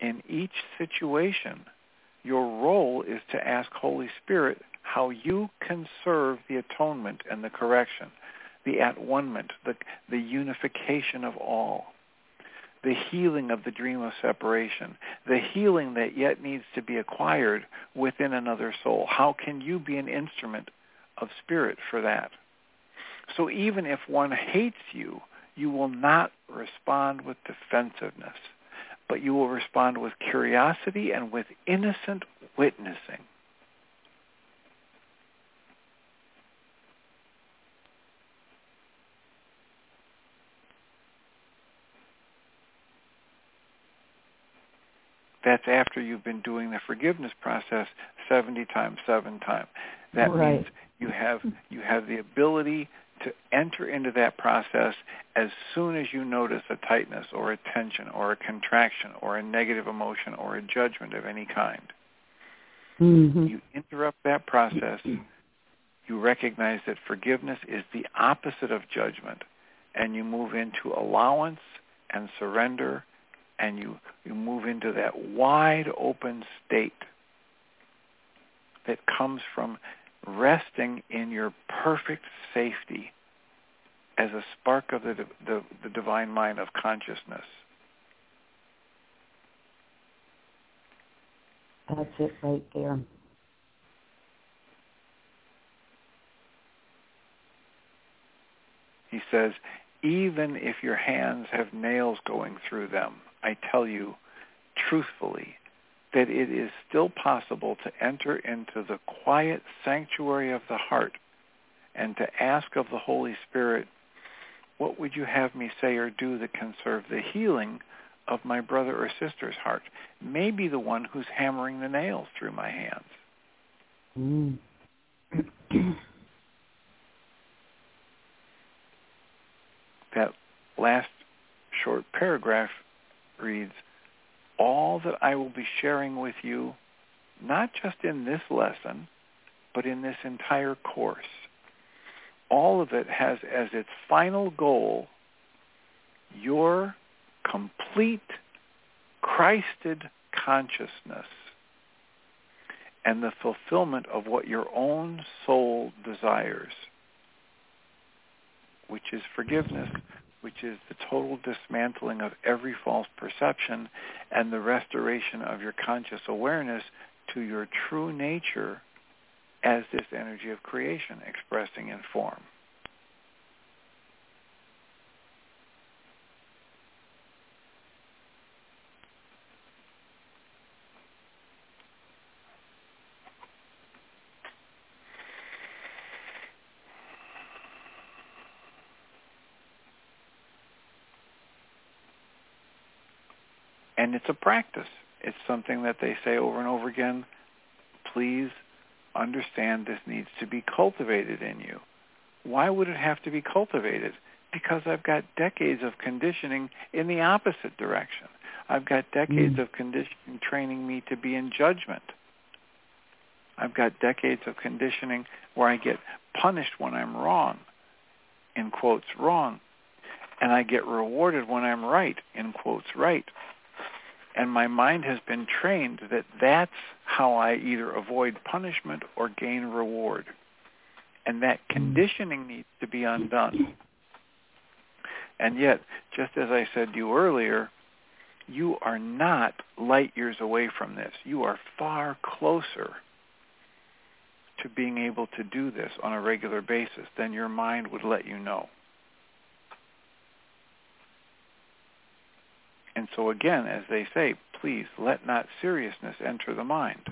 In each situation, your role is to ask Holy Spirit how you can serve the atonement and the correction, the at-one-ment, the, the unification of all, the healing of the dream of separation, the healing that yet needs to be acquired within another soul. How can you be an instrument of spirit for that? So even if one hates you, you will not respond with defensiveness, but you will respond with curiosity and with innocent witnessing. That's after you've been doing the forgiveness process 70 times, 7 times. That right. means you have you have the ability to enter into that process as soon as you notice a tightness or a tension or a contraction or a negative emotion or a judgment of any kind. Mm-hmm. You interrupt that process. You recognize that forgiveness is the opposite of judgment, and you move into allowance and surrender, and you, you move into that wide open state that comes from resting in your perfect safety as a spark of the, the, the divine mind of consciousness. That's it right there. He says, even if your hands have nails going through them, I tell you truthfully that it is still possible to enter into the quiet sanctuary of the heart and to ask of the Holy Spirit, what would you have me say or do that can serve the healing of my brother or sister's heart? Maybe the one who's hammering the nails through my hands. Mm. that last short paragraph reads, all that I will be sharing with you, not just in this lesson, but in this entire course. All of it has as its final goal your complete Christed consciousness and the fulfillment of what your own soul desires, which is forgiveness, which is the total dismantling of every false perception and the restoration of your conscious awareness to your true nature as this energy of creation expressing in form. And it's a practice. It's something that they say over and over again. Please understand this needs to be cultivated in you. Why would it have to be cultivated? Because I've got decades of conditioning in the opposite direction. I've got decades mm. of conditioning training me to be in judgment. I've got decades of conditioning where I get punished when I'm wrong, in quotes, wrong, and I get rewarded when I'm right, in quotes, right and my mind has been trained that that's how I either avoid punishment or gain reward. And that hmm. conditioning needs to be undone. And yet, just as I said to you earlier, you are not light years away from this. You are far closer to being able to do this on a regular basis than your mind would let you know. And so again, as they say, please let not seriousness enter the mind.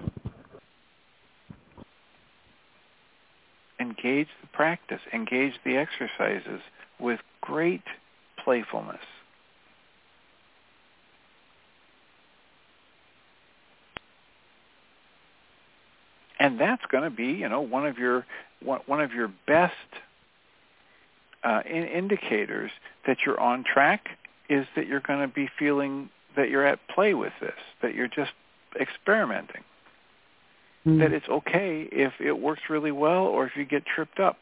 Engage the practice, engage the exercises with great playfulness. And that's going to be, you know, one of your one of your best uh, in indicators that you're on track is that you're going to be feeling that you're at play with this, that you're just experimenting. Mm. That it's okay if it works really well or if you get tripped up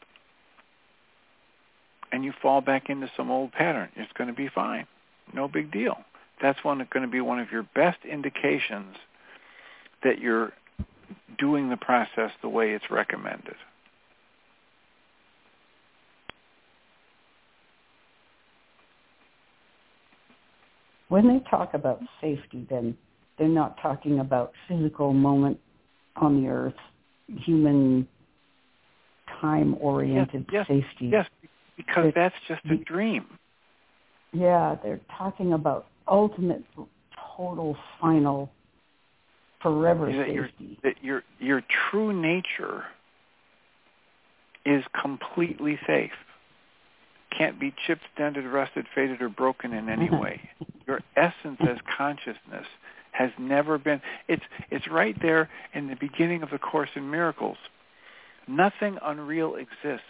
and you fall back into some old pattern. It's going to be fine. No big deal. That's one going to be one of your best indications that you're doing the process the way it's recommended. When they talk about safety, then they're not talking about physical moment on the earth, human time-oriented yes, yes, safety. Yes, because it's, that's just a dream. Yeah, they're talking about ultimate, total, final, forever that safety. Your, that your your true nature is completely safe can't be chipped, dented, rusted, faded, or broken in any way. Your essence as consciousness has never been. It's it's right there in the beginning of the Course in Miracles. Nothing unreal exists,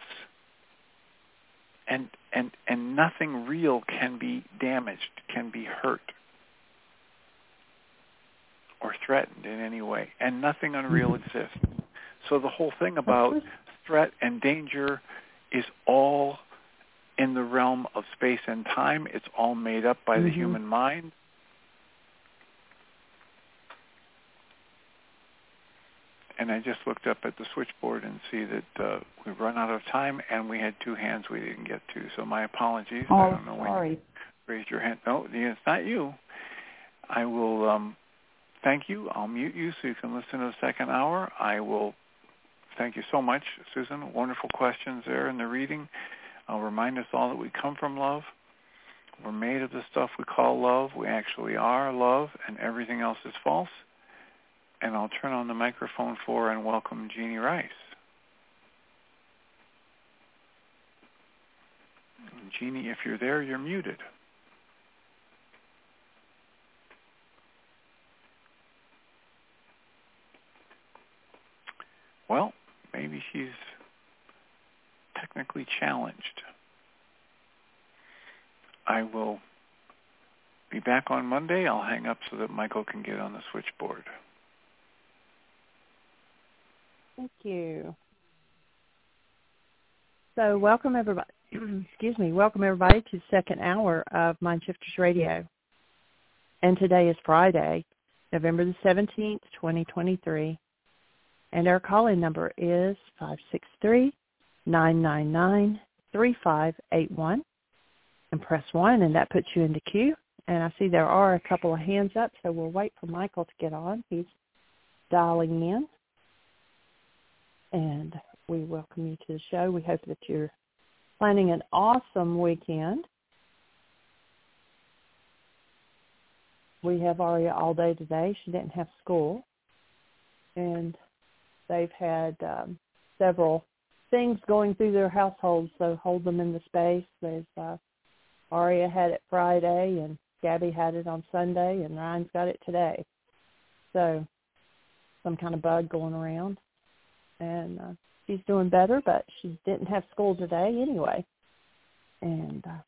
and and and nothing real can be damaged, can be hurt, or threatened in any way, and nothing unreal mm-hmm. exists. So the whole thing about threat and danger is all in the realm of space and time. It's all made up by mm-hmm. the human mind. And I just looked up at the switchboard and see that uh, we've run out of time, and we had two hands we didn't get to. So my apologies. Oh, I don't know sorry. when you raised your hand. No, it's not you. I will um, thank you. I'll mute you so you can listen to the second hour. I will thank you so much, Susan. Wonderful questions there in the reading. I'll remind us all that we come from love. We're made of the stuff we call love. We actually are love, and everything else is false. And I'll turn on the microphone for and welcome Jeanie Ryce. Jeanie, if you're there, you're muted. Well, maybe she's technically challenged. I will be back on Monday. I'll hang up so that Michael can get on the switchboard. Thank you. So welcome everybody. Excuse me. Welcome everybody to the second hour of Mind Shifters Radio. And today is Friday, November the 17th, 2023. And our call-in number is 563-999-3581. And press 1 and that puts you into queue. And I see there are a couple of hands up, so we'll wait for Michael to get on. He's dialing in. And we welcome you to the show. We hope that you're planning an awesome weekend. We have Aria all day today. She didn't have school. And they've had um, several things going through their household, so hold them in the space. There's uh, Aria had it Friday, and Gabby had it on Sunday, and Ryan's got it today. So some kind of bug going around, and uh, she's doing better, but she didn't have school today anyway. And uh,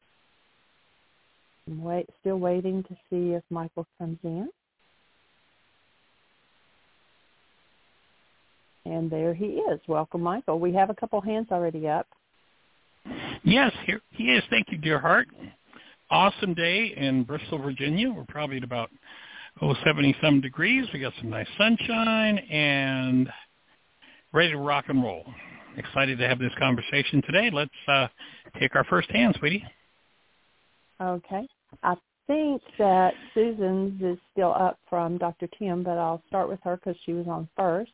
I'm wait, still waiting to see if Michael comes in. And there he is. Welcome, Michael. We have a couple hands already up. Yes, here he is. Thank you, dear heart. Awesome day in Bristol, Virginia. We're probably at about oh, 70 some degrees. We got some nice sunshine and ready to rock and roll. Excited to have this conversation today. Let's uh, take our first hand, sweetie. Okay. I think that Susan's is still up from Dr. Tim, but I'll start with her because she was on first.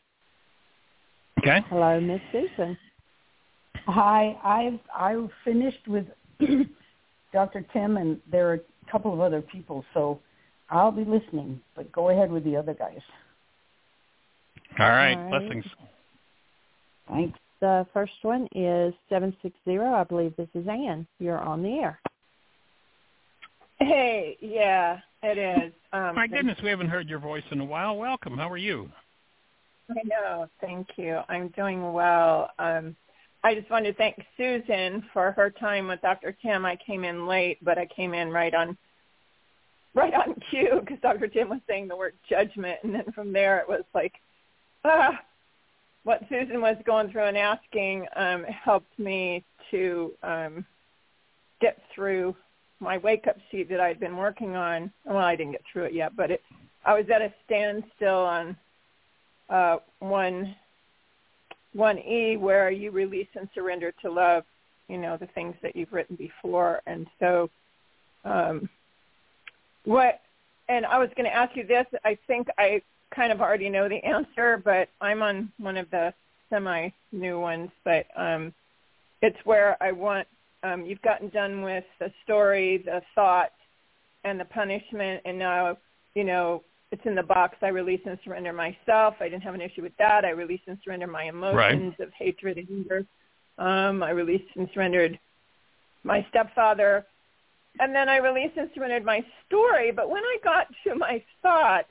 Okay. Hello, Miss Susan. Hi, I've I've finished with Dr. Tim, and there are a couple of other people, so I'll be listening. But go ahead with the other guys. All right. All right. Blessings. Thanks. The first one is 760. I believe this is Anne. You're on the air. Hey, yeah, it is. Um, My goodness, we haven't heard your voice in a while. Welcome. How are you? I know. Thank you. I'm doing well. Um, I just wanted to thank Susan for her time with Dr. Tim. I came in late, but I came in right on right on cue because Dr. Tim was saying the word judgment, and then from there it was like, ah, what Susan was going through and asking um, helped me to um, get through my wake up sheet that I'd been working on. Well, I didn't get through it yet, but it, I was at a standstill on uh, one one E where you release and surrender to love, you know, the things that you've written before. And so um what and I was going to ask you this. I think I kind of already know the answer, but I'm on one of the semi new ones, but um it's where I want um you've gotten done with the story, the thought and the punishment and now, you know, it's in the box. I release and surrender myself. I didn't have an issue with that. I release and surrender my emotions Right. of hatred and anger. Um, I released and surrendered my stepfather. And then I released and surrendered my story. But when I got to my thought,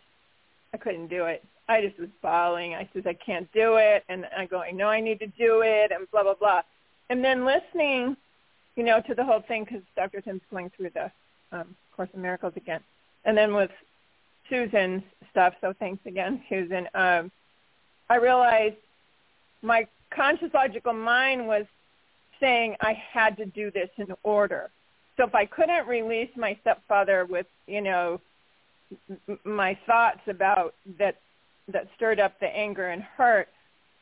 I couldn't do it. I just was bawling. I said, I can't do it. And I go, I know I need to do it and blah, blah, blah. And then listening, you know, to the whole thing because Dr. Tim's going through the um, Course in Miracles again. And then with Susan's stuff. So thanks again, Susan. Um, I realized my conscious logical mind was saying I had to do this in order. So if I couldn't release my stepfather with, you know, my thoughts about that that stirred up the anger and hurt,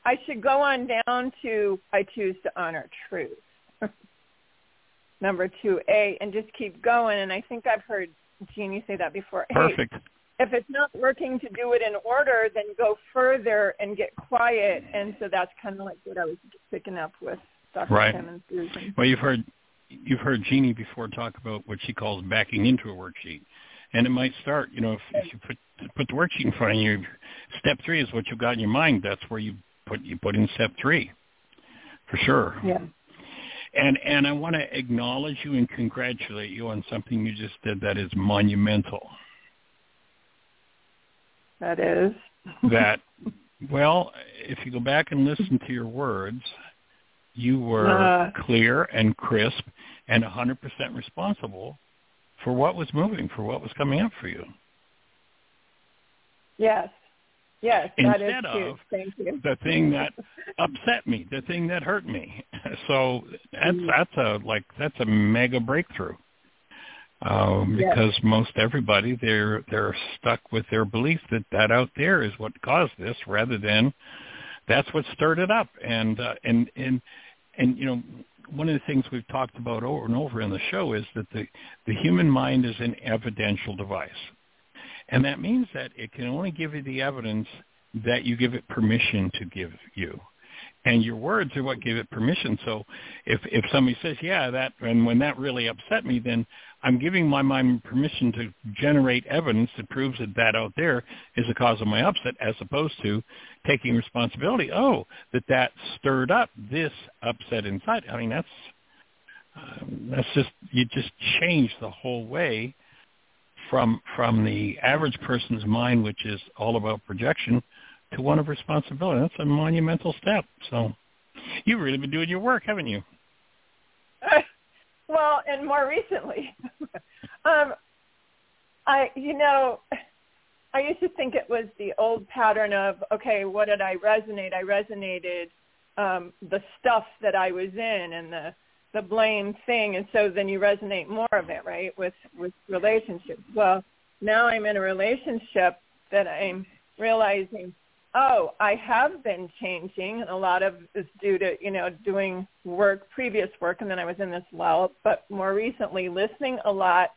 I should go on down to I choose to honor truth. Number two A, and just keep going. And I think I've heard Jeanie say that before. Hey, Perfect. If it's not working to do it in order, then go further and get quiet. And so that's kind of like what I was picking up with Dr. Right. Tim and Susan. Well, you've heard you've heard Jeanie before talk about what she calls backing into a worksheet, and it might start. You know, if, if you put put the worksheet in front of you, step three is what you've got in your mind. That's where you put you put in step three, for sure. Yeah. And and I want to acknowledge you and congratulate you on something you just did that is monumental. That is. that well, if you go back and listen to your words, you were uh, clear and crisp and 100% responsible for what was moving, for what was coming up for you. Yes. Yes, Instead that is of Thank you. the thing that upset me, the thing that hurt me. So that's Mm. that's a like that's a mega breakthrough. Um, because Yes. most everybody they're they're stuck with their belief that that out there is what caused this, rather than that's what stirred it up. And uh, and and and you know one of the things we've talked about over and over in the show is that the the human mind is an evidential device. And that means that it can only give you the evidence that you give it permission to give you. And your words are what give it permission. So if if somebody says, yeah, that and when that really upset me, then I'm giving my mind permission to generate evidence that proves that that out there is the cause of my upset as opposed to taking responsibility. Oh, that that stirred up this upset inside. I mean, that's um, that's just you just change the whole way from from the average person's mind, which is all about projection, to one of responsibility. That's a monumental step. So you've really been doing your work, haven't you? Well, and more recently, um, I, you know, I used to think it was the old pattern of, okay, what did I resonate? I resonated um, the stuff that I was in and the the blame thing, and so then you resonate more of it, right? With with relationships. Well, now I'm in a relationship that I'm realizing, oh, I have been changing, and a lot of is due to you know doing work, previous work, and then I was in this lull. But more recently, listening a lot,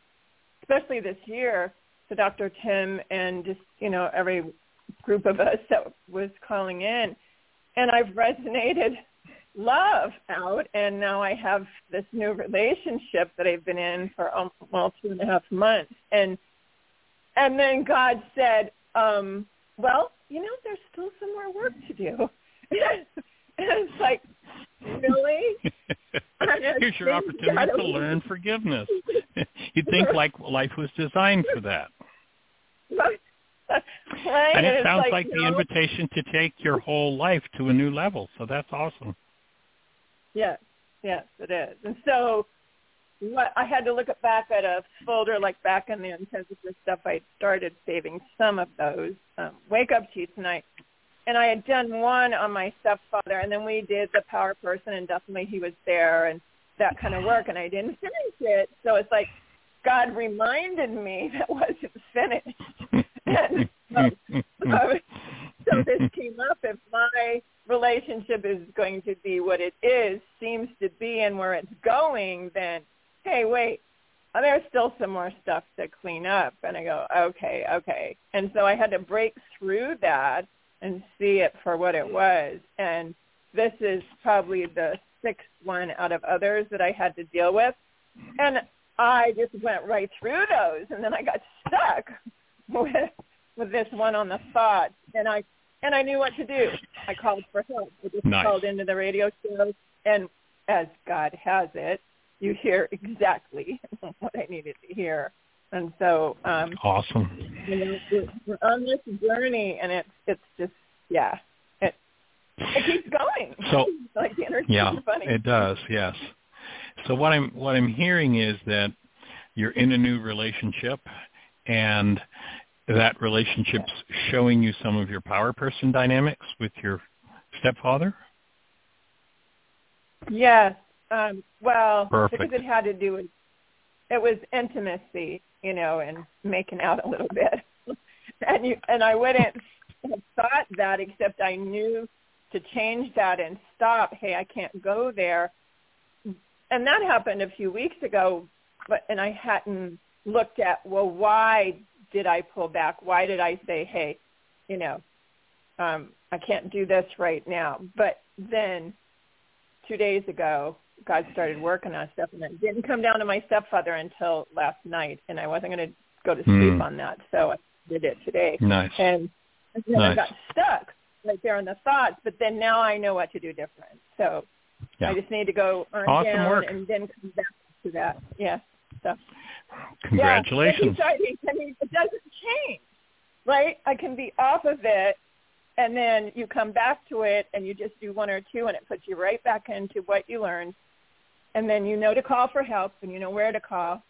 especially this year, to Dr. Tim and just you know every group of us that was calling in, and I've resonated love out and now I have this new relationship that I've been in for well two and a half months and and then God said, um, well, you know, there's still some more work to do. and it's like, really? Here's your opportunity to learn forgiveness. You'd think like life was designed for that. Right? And it it's sounds like, like no. the invitation to take your whole life to a new level. So that's awesome. Yes, yes, it is. And so what I had to look back at a folder like back in the intensive stuff. I started saving some of those. Um, wake up to you tonight. And I had done one on my stepfather, and then we did the power person, and definitely he was there, and that kind of work, and I didn't finish it. So it's like God reminded me that wasn't finished. and so, so, so this came up. If my relationship is going to be what it is, seems to be, and where it's going, then hey, wait, uh, there's still some more stuff to clean up. And I go, okay, okay. And so I had to break through that and see it for what it was. And this is probably the sixth one out of others that I had to deal with. And I just went right through those, and then I got stuck with with this one on the thoughts, and I and I knew what to do. I called for help. I just Nice. called into the radio show, and as God has it, you hear exactly what I needed to hear. And so, um, Awesome. you know, we're, on this journey, and it's it's just yeah, it it keeps going. So- like the energy Yeah, is funny. it does. Yes. So what I'm what I'm hearing is that you're in a new relationship, and that relationship's showing you some of your power person dynamics with your stepfather. Yes. Um, well, Perfect. because it had to do with it was intimacy, you know, and making out a little bit. and you and I wouldn't have thought that except I knew to change that and stop, hey, I can't go there. And that happened a few weeks ago, but and I hadn't looked at well, why did I pull back? Why did I say, hey, you know, um, I can't do this right now? But then two days ago, God started working on stuff, and it didn't come down to my stepfather until last night, and I wasn't going to go to sleep Hmm. on that, so I did it today. Nice. And then Nice. I got stuck right there in the thoughts, but then now I know what to do different. So Yeah. I just need to go on awesome down work. and then come back to that. Yeah. So Congratulations. Yeah. I mean, it doesn't change, right? I can be off of it, and then you come back to it, and you just do one or two, and it puts you right back into what you learned, and then you know to call for help, and you know where to call.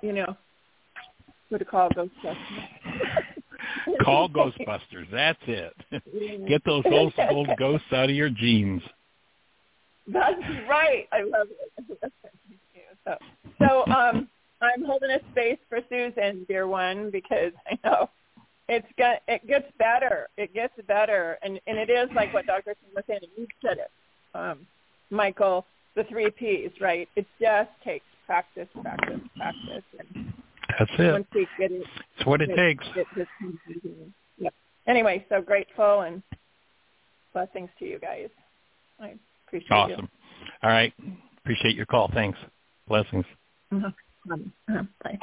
You know who to call Ghostbusters. Call Ghostbusters. That's it. Get those old, old ghosts out of your jeans. That's right. I love it. So, so um, I'm holding a space for Susan, dear one, because I know it's got it gets better. It gets better, and and it is like what Dr. Tim was saying. You said it, um, Michael. The three P's, right? It just takes practice, practice, practice, and That's it. once we get it, It's what it it, takes. it just. Yep. Anyway, so grateful and blessings to you guys. I appreciate you. Awesome. All right. Appreciate your call. Thanks. Blessings. Mhm. Um, uh, bye.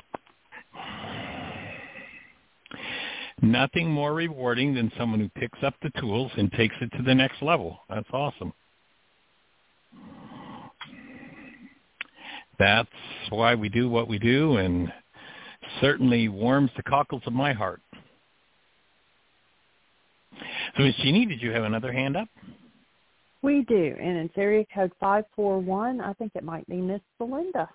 Nothing more rewarding than someone who picks up the tools and takes it to the next level. That's awesome. That's why we do what we do and certainly warms the cockles of my heart. So Ms. Jeanie, did you have another hand up? We do, and it's area code 541. I think it might be Miss Belinda.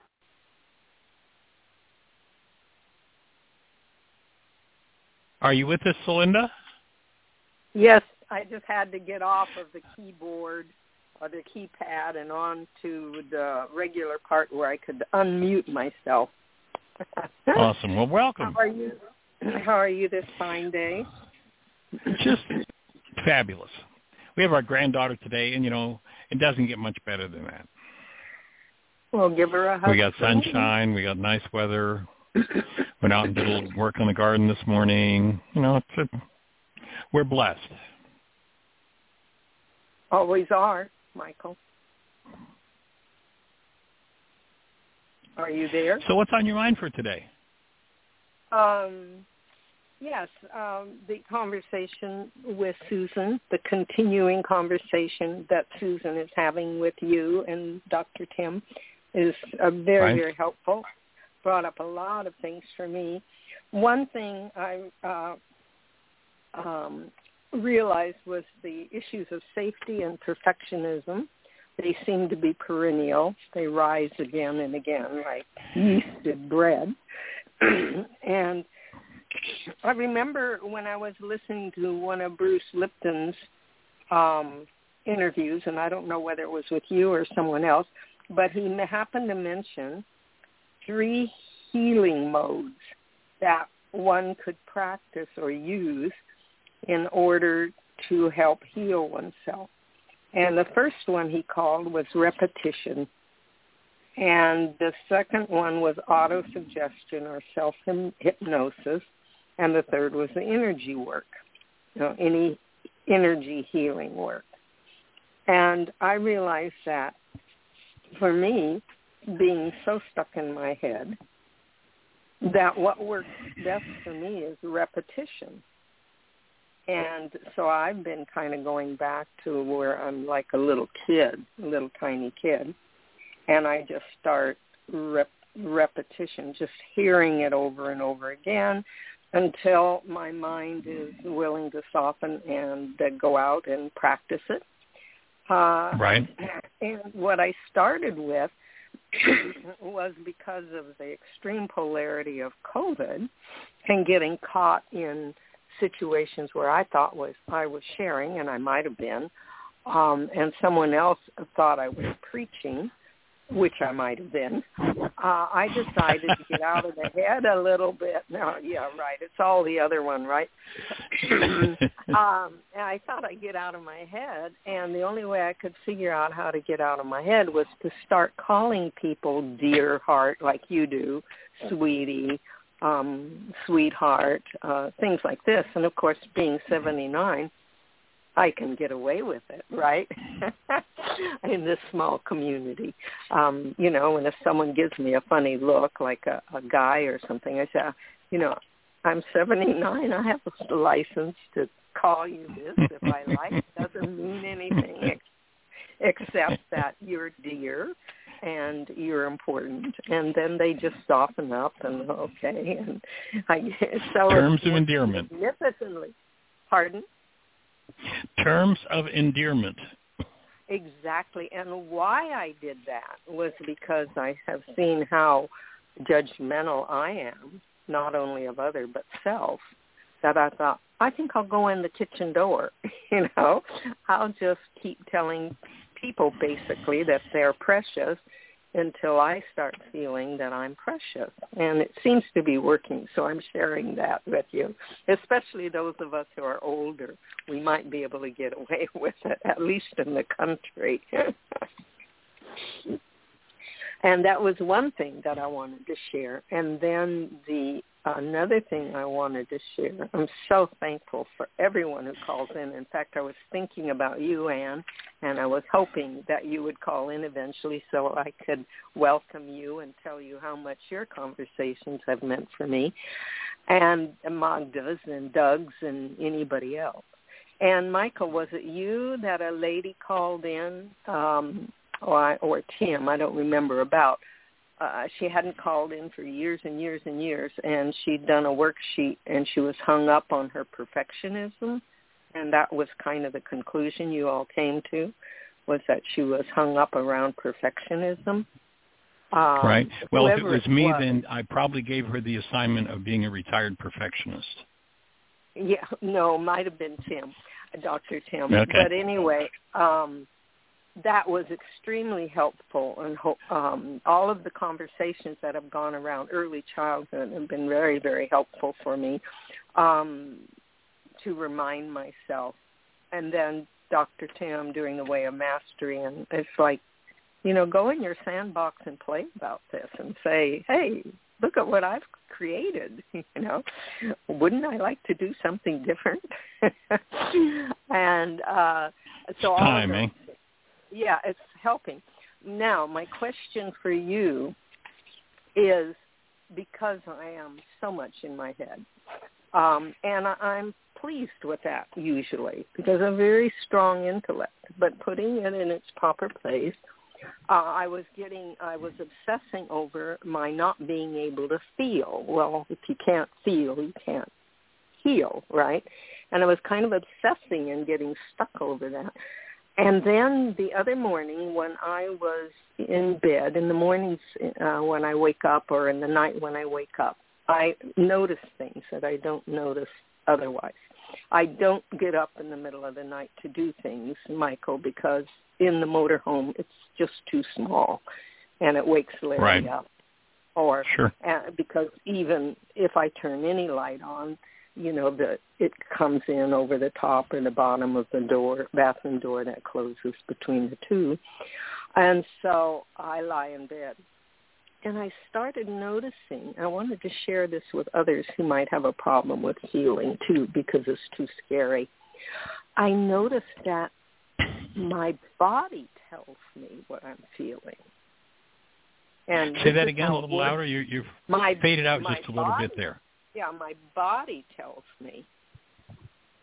Are you with us, Celinda? Yes, I just had to get off of the keyboard or the keypad and on to the regular part where I could unmute myself. Awesome. Well, welcome. How are you? How are you this fine day? Just fabulous. We have our granddaughter today, and you know it doesn't get much better than that. Well, give her a hug. We got sunshine. We got nice weather. Went out and did a little work on the garden this morning. You know, it's a, we're blessed. Always are, Michael. Are you there? So, what's on your mind for today? Um, yes, um, the conversation with Susan, the continuing conversation that Susan is having with you and Dr. Tim is uh, very, Right. very helpful. Brought up a lot of things for me. One thing I uh, um, realized was the issues of safety and perfectionism. They seem to be perennial. They rise again and again like yeasted bread. and I remember when I was listening to one of Bruce Lipton's um, interviews, and I don't know whether it was with you or someone else, but he happened to mention three healing modes that one could practice or use in order to help heal oneself. And the first one he called was repetition. And the second one was autosuggestion or self-hypnosis. And the third was the energy work, you know, any energy healing work. And I realized that for me, being so stuck in my head, that what works best for me is repetition. And so I've been kind of going back to where I'm like a little kid, a little tiny kid, and I just start rep- repetition, just hearing it over and over again until my mind is willing to soften and uh, go out and practice it. Uh, Right. And what I started with was because of the extreme polarity of COVID and getting caught in situations where I thought was I was sharing, and I might have been, um, and someone else thought I was preaching, which I might have been. Uh, I decided to get out of the head a little bit. No, yeah, right. It's all the other one, right? um, and I thought I'd get out of my head, and the only way I could figure out how to get out of my head was to start calling people dear heart, like you do, sweetie, um, sweetheart, uh, things like this. And of course, being 79, I can get away with it, right? In this small community. Um, you know, and if someone gives me a funny look, like a, a guy or something, I say, "Ah, you know, I'm 79. I have a license to call you this if I like. It doesn't mean anything ex- accept that you're dear and you're important, and then they just soften up and okay, and I so terms of endearment. Significantly, pardon. Terms of endearment. Exactly, and why I did that was because I have seen how judgmental I am, not only of other but self. That I thought I think I'll go in the kitchen door. you know, I'll just keep telling people basically that they're precious until I start feeling that I'm precious. And it seems to be working, so I'm sharing that with you. Especially those of us who are older, we might be able to get away with it, at least in the country. and that was one thing that I wanted to share. And then the another thing I wanted to share. I'm so thankful for everyone who calls in. In fact, I was thinking about you, Anne, and I was hoping that you would call in eventually so I could welcome you and tell you how much your conversations have meant for me, and Magda's and Doug's and anybody else. And Michael, was it you that a lady called in, um, or, or Tim? I don't remember about uh, she hadn't called in for years and years and years, and she'd done a worksheet, and she was hung up on her perfectionism, and that was kind of the conclusion you all came to, was that she was hung up around perfectionism. Um, right. Well, if it was me, was, then I probably gave her the assignment of being a retired perfectionist. Yeah, no, might have been Tim, Dr. Tim. Okay. But anyway, um, that was extremely helpful and um, all of the conversations that have gone around early childhood have been very very helpful for me um, to remind myself. And then dr tim doing the way of mastery and it's like you know go in your sandbox and play about this and say hey look at what i've created you know? Wouldn't i like to do something different? And uh so all time, of eh? Yeah, it's helping. Now, my question for you is because I am so much in my head, um, and I'm pleased with that usually because I'm very strong intellect, but putting it in its proper place, uh, I was getting, I was obsessing over my not being able to feel. Well, if you can't feel, you can't heal, right? And I was kind of obsessing and getting stuck over that. And then the other morning when I was in bed, in the mornings uh, when I wake up or in the night when I wake up, I notice things that I don't notice otherwise. I don't get up in the middle of the night to do things, Michael, because in the motorhome it's just too small and it wakes Larry right. up. Or sure. uh, because even if I turn any light on, you know the it comes in over the top or the bottom of the door bathroom door that closes between the two. And so i lie in bed. And i started noticing i wanted to share this with others who might have a problem with healing too because it's too scary. I noticed that my body tells me what i'm feeling. And say that again a little louder. You you've my, faded out my just a little bit there yeah, my body tells me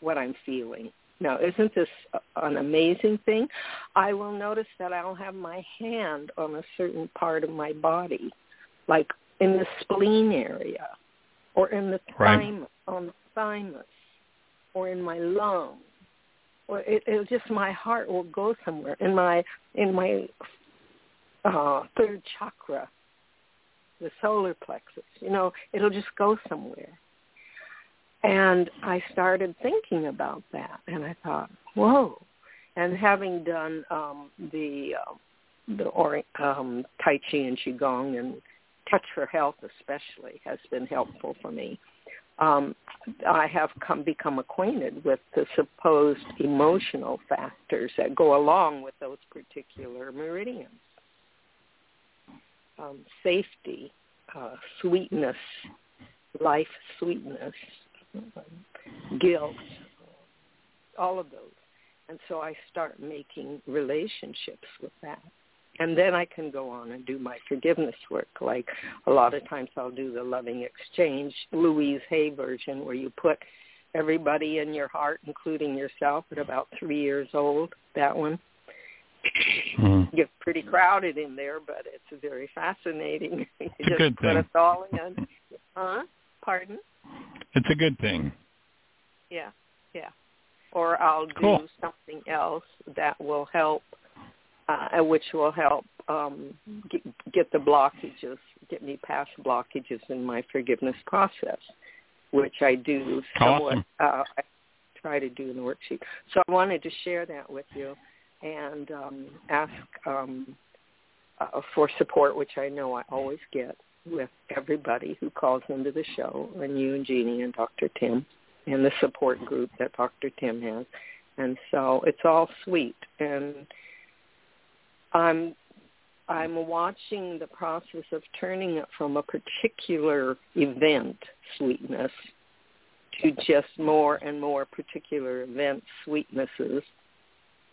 what I'm feeling. Now, isn't this an amazing thing? I will notice that I'll have my hand on a certain part of my body, like in the spleen area, or in the right. thymus, on the thymus, or in my lung, or it, it just my heart will go somewhere in my in my uh, third chakra the solar plexus. You know, it'll just go somewhere. And I started thinking about that, and I thought, whoa. And having done um, the uh, the um, Tai Chi and Qigong and Touch for Health especially has been helpful for me. Um, I have come become acquainted with the supposed emotional factors that go along with those particular meridians um, safety, uh, sweetness, life sweetness, guilt, all of those. And so I start making relationships with that. And then I can go on and do my forgiveness work. Like a lot of times I'll do the loving exchange, Louise Hay version, where you put everybody in your heart, including yourself, at about three years old, that one Mm. It gets pretty crowded in there, but it's very fascinating. It's a good thing. Put us all in. Huh? Pardon? It's a good thing. Yeah, yeah. Or I'll do cool. something else that will help, uh, which will help um, get, get the blockages, get me past blockages in my forgiveness process, which I do somewhat. Awesome. Uh, I try to do in the worksheet. So I wanted to share that with you and um, ask um, uh, for support, which I know I always get with everybody who calls into the show, and you and Jeanie and Dr. Tim, and the support group that Dr. Tim has. And so it's all sweet, and I'm I'm watching the process of turning it from a particular event sweetness to just more and more particular event sweetnesses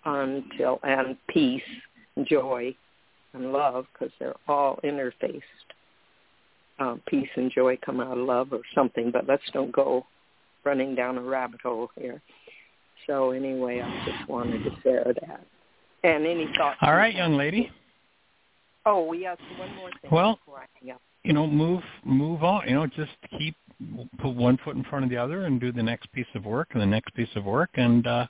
until and peace, joy, and love because they're all interfaced. Um, peace and joy come out of love or something, but let's don't go running down a rabbit hole here. So anyway, I just wanted to share that. And any thoughts? All right, young lady. Oh, yes. One more thing. Well, before I hang up. you know, move move on. You know, just keep put one foot in front of the other and do the next piece of work and the next piece of work, and uh,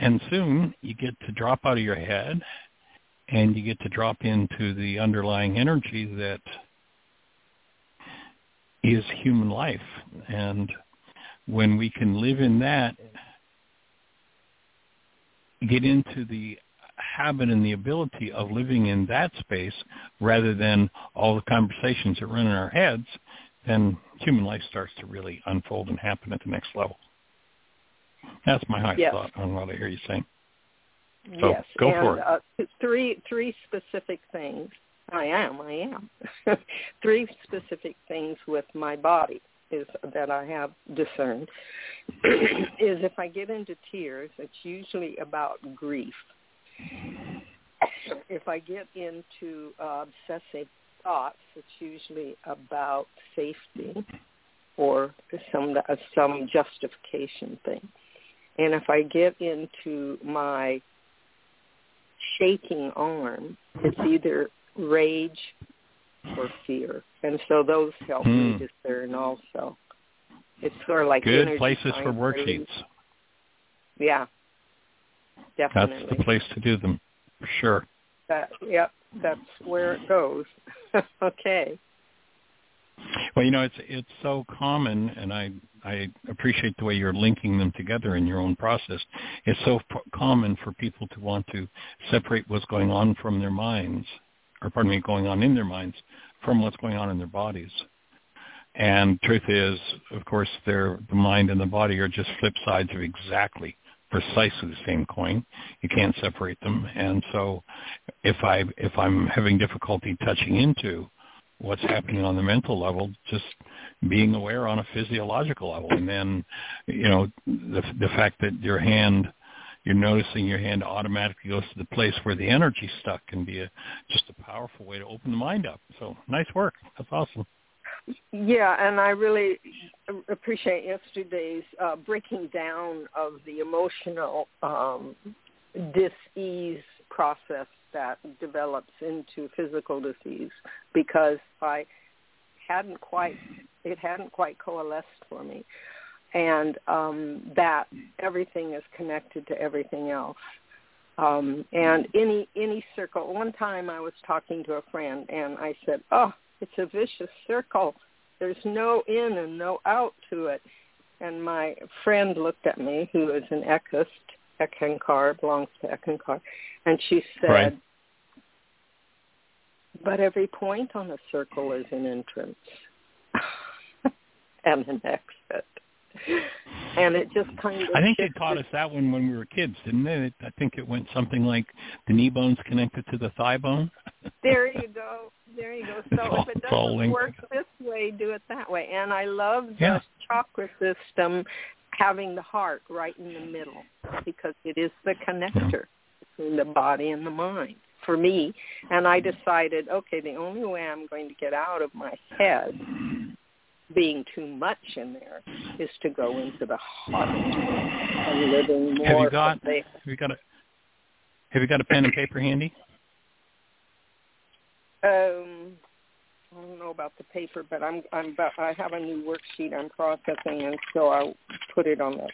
and soon you get to drop out of your head, and you get to drop into the underlying energy that is human life, and when we can live in that, get into the habit and the ability of living in that space rather than all the conversations that run in our heads, then human life starts to really unfold and happen at the next level. That's my high Yes. thought on what I hear you saying. So, yes. go and, for it. Uh, three three specific things. I am. I am. three specific things with my body is that I have discerned is if I get into tears, it's usually about grief. If I get into uh, obsessive thoughts, it's usually about safety or some uh, some justification thing. And if I get into my shaking arm, it's either rage or fear. And so those help me Hmm. discern also. It's sort of like Good places for worksheets. Yeah, definitely. That's the place to do them, for sure. That, yep, that's where it goes. okay. Well, you know, it's it's so common, and I I appreciate the way you're linking them together in your own process. It's so p- common for people to want to separate what's going on from their minds, or pardon me, going on in their minds from what's going on in their bodies. And truth is, of course, their the mind and the body are just flip sides of exactly precisely the same coin. You can't separate them. And so, if I if I'm having difficulty touching into what's happening on the mental level, just being aware on a physiological level, and then you know the the fact that your hand you're noticing your hand automatically goes to the place where the energy stuck can be a just a powerful way to open the mind up. So nice work. That's awesome. Yeah, and I really appreciate yesterday's uh, breaking down of the emotional um, dis-ease process that develops into physical disease because I hadn't quite it hadn't quite coalesced for me, and um, that everything is connected to everything else. Um, and any any circle. One time I was talking to a friend and I said, "Oh, it's a vicious circle. There's no in and no out to it." And my friend looked at me, who is an Eckist, Eckankar, belongs to Eckankar, and she said, Right. "But every point on a circle is an entrance and an exit." And it just kind of I think they shifted taught us that one when we were kids, didn't they? It- I think it went something like the knee bone's connected to the thigh bone. There you go. There you go. So all- if it doesn't work this way, do it that way. And I love the Yeah. chakra system having the heart right in the middle because it is the connector between the body and the mind for me. And I decided, okay, the only way I'm going to get out of my head being too much in there is to go into the heart and living more Have you got have you got a Have you got a pen and paper handy? Um, I don't know about the paper, but I'm I'm about, I have a new worksheet I'm processing, and so I'll put it on the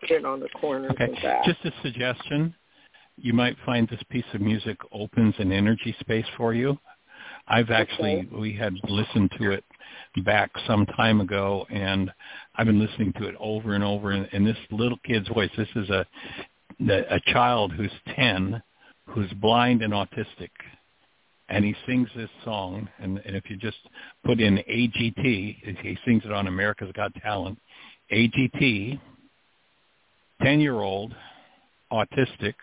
put it on the corners okay. of that. Just a suggestion. You might find this piece of music opens an energy space for you. I've actually Okay. we had listened to it back some time ago, and I've been listening to it over and over. And, and this little kid's voice. This is a a child who's ten, who's blind and autistic, and he sings this song. And, and if you just put in AGT, he sings it on America's Got Talent. AGT, ten-year-old, autistic.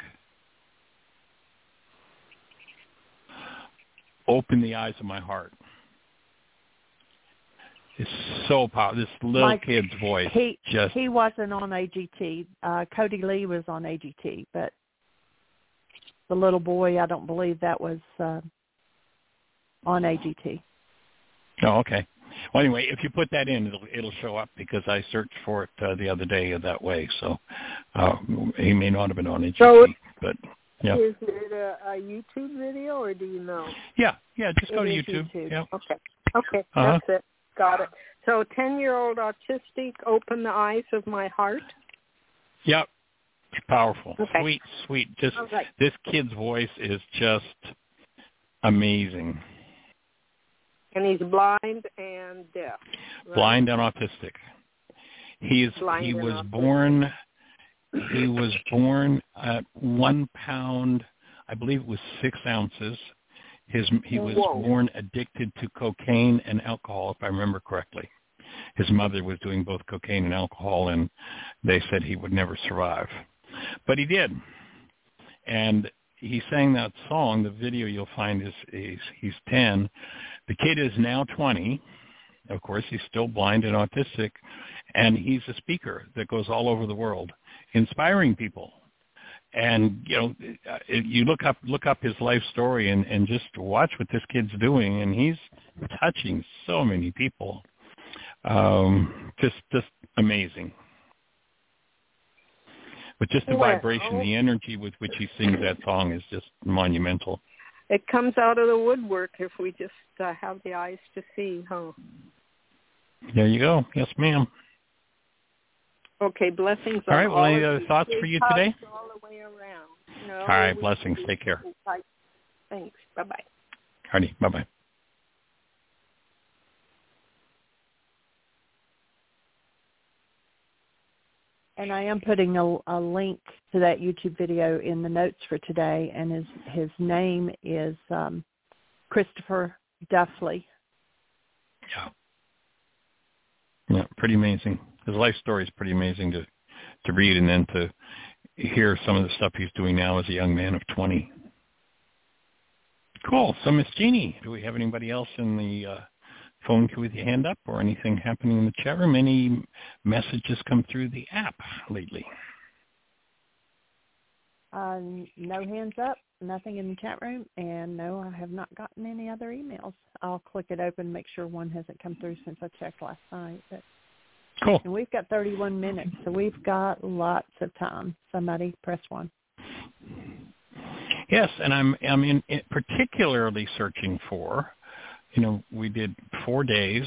Open the eyes of my heart. It's so powerful. This little Mike, kid's voice He just he wasn't on AGT. Uh, Kodi Lee was on AGT, but the little boy, I don't believe that was uh, on AGT. Oh, okay. Well, anyway, if you put that in, it'll it'll show up because I searched for it uh, the other day that way. So uh, he may not have been on AGT, So- but yeah, Is it a, a YouTube video, or do you know? yeah, yeah. Just go It to YouTube. YouTube. Yeah. Okay. Okay, Uh-huh. that's it. Got it. So, ten-year-old autistic, open the eyes of my heart. Yep. It's powerful. Okay. Sweet, sweet. Just Okay. this kid's voice is just amazing. And he's blind and deaf. right? Blind and autistic. He's Blind he was autistic. born he was born at one pound I believe it was six ounces. His he was Whoa. born addicted to cocaine and alcohol, if I remember correctly. His mother was doing both cocaine and alcohol, and they said he would never survive, but he did. And he sang that song. The video you'll find is he's he's ten. The kid is now twenty. Of course, he's still blind and autistic, and he's a speaker that goes all over the world, inspiring people. And you know uh, you look up look up his life story and and just watch what this kid's doing and he's touching so many people. Um just just amazing. But just the vibration the energy with which he sings that song is just monumental It comes out of the woodwork if we just uh, have the eyes to see, huh? there you go yes ma'am Okay, blessings. All right. well, any other thoughts for you today? All the way around. No, all right blessings take care Thanks. Bye bye. Hardy bye bye And I am putting a, a link to that YouTube video in the notes for today, and his his name is um, Christopher Duffley. Yeah. Yeah, pretty amazing. His life story is pretty amazing to to read and then to hear some of the stuff he's doing now as a young man of 20. Cool. So, Miss Jeanie, do we have anybody else in the uh, phone queue with your hand up or anything happening in the chat room? Any messages come through the app lately? Uh, no hands up, nothing in the chat room, and no, I have not gotten any other emails. I'll click it open, make sure one hasn't come through since I checked last night. But Cool. and we've got 31 minutes, so we've got lots of time. Somebody press one. Yes, and I'm I'm in, in particularly searching for, you know, we did four days,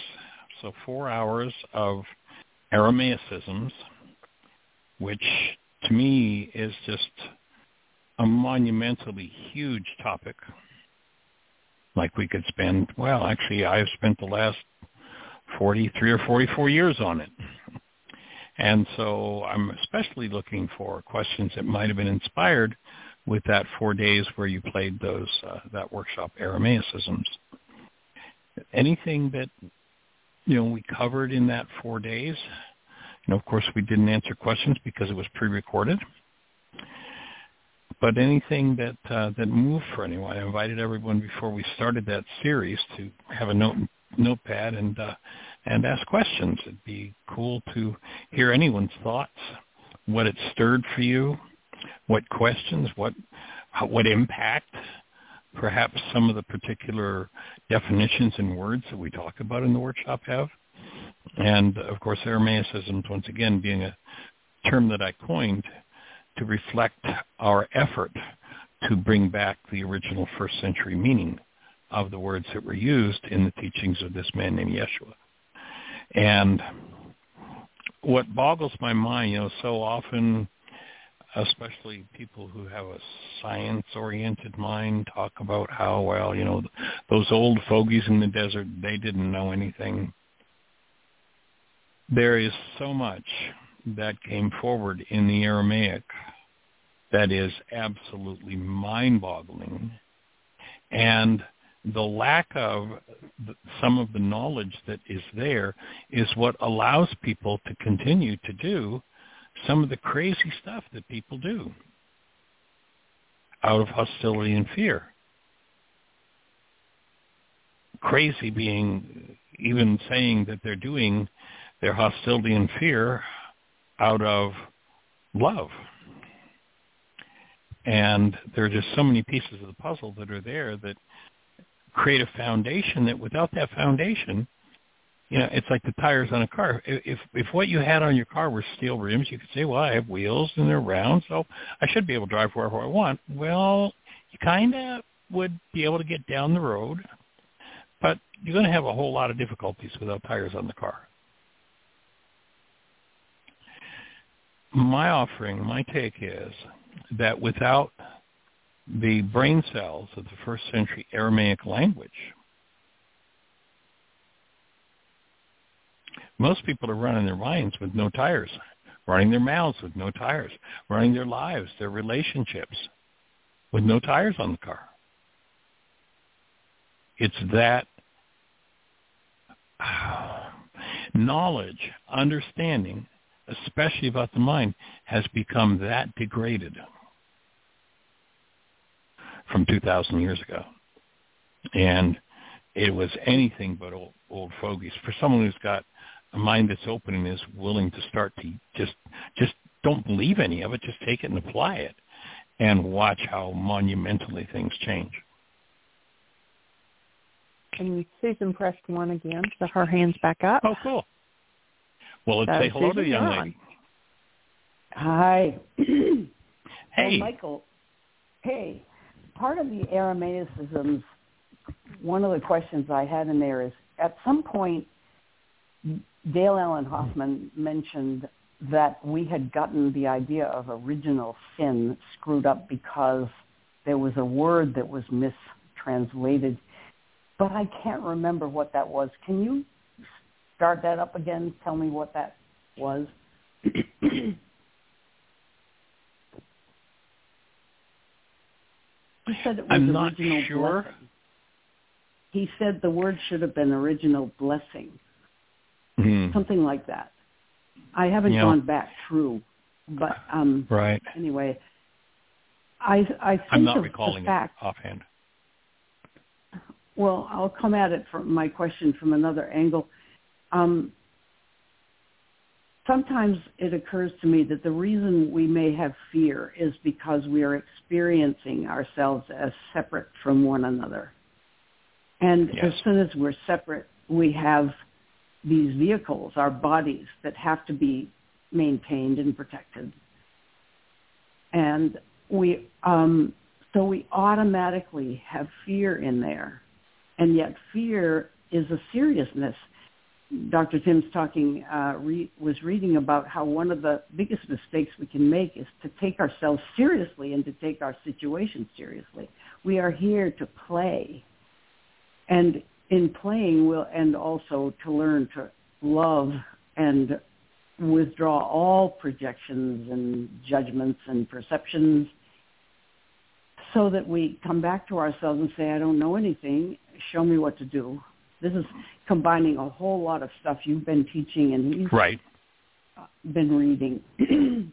so four hours of Aramaicisms, which to me is just a monumentally huge topic. Like we could spend, well, actually, I've spent the last 43 or 44 years on it. And so I'm especially looking for questions that might have been inspired with that four days where you played those uh, that workshop Aramaicisms. Anything that you know we covered in that four days. You know, of course, we didn't answer questions because it was pre-recorded. But anything that uh, that moved for anyone, I invited everyone before we started that series to have a note notepad and uh, and ask questions. It'd be cool to hear anyone's thoughts, what it stirred for you, what questions, what what impact perhaps some of the particular definitions and words that we talk about in the workshop have. And of course, Aramaicisms, once again, being a term that I coined to reflect our effort to bring back the original first century meaning of the words that were used in the teachings of this man named Yeshua. And what boggles my mind, you know, so often, especially people who have a science-oriented mind, talk about how, well, you know, those old fogies in the desert, they didn't know anything. There is so much that came forward in the Aramaic that is absolutely mind-boggling. And the lack of some of the knowledge that is there is what allows people to continue to do some of the crazy stuff that people do out of hostility and fear. Crazy being even saying that they're doing their hostility and fear out of love. And there are just so many pieces of the puzzle that are there that create a foundation that without that foundation, you know, it's like the tires on a car. If if what you had on your car were steel rims, you could say, well, I have wheels and they're round, so I should be able to drive wherever I want. Well, you kind of would be able to get down the road, but you're going to have a whole lot of difficulties without tires on the car. My offering, my take is that without the brain cells of the first century Aramaic language. Most people are running their minds with no tires, running their mouths with no tires, running their lives, their relationships with no tires on the car. It's that knowledge, understanding, especially about the mind, has become that degraded from 2,000 years ago. And it was anything but old, old fogies. For someone who's got a mind that's open and is willing to start to just just don't believe any of it, just take it and apply it, and watch how monumentally things change. And Susan pressed one again, so her hand's back up. Oh, cool. Well, let's so say uh, hello Susan, to the young lady. Hi. Hey. Oh, Michael. Hey, part of the Aramaicisms, one of the questions I had in there is, at some point, Dale Allen Hoffman mentioned that we had gotten the idea of original sin screwed up because there was a word that was mistranslated, but I can't remember what that was. Can you start that up again? Tell me what that was. He said it was I'm not original sure. blessing. He said the word should have been original blessing, Hmm. something like that. I haven't Yeah. gone back through, but um, Right. anyway, I I think I'm not of recalling the fact. it offhand. Well, I'll come at it from my question from another angle. Um, sometimes it occurs to me that the reason we may have fear is because we are experiencing ourselves as separate from one another. And Yes. as soon as we're separate, we have these vehicles, our bodies, that have to be maintained and protected. And we, um, so we automatically have fear in there. And yet fear is a seriousness. Dr. Tim's talking, uh, re- was reading about how one of the biggest mistakes we can make is to take ourselves seriously and to take our situation seriously. We are here to play. And in playing, we'll, and also to learn to love and withdraw all projections and judgments and perceptions so that we come back to ourselves and say, I don't know anything. Show me what to do. This is combining a whole lot of stuff you've been teaching and he's Right. been reading.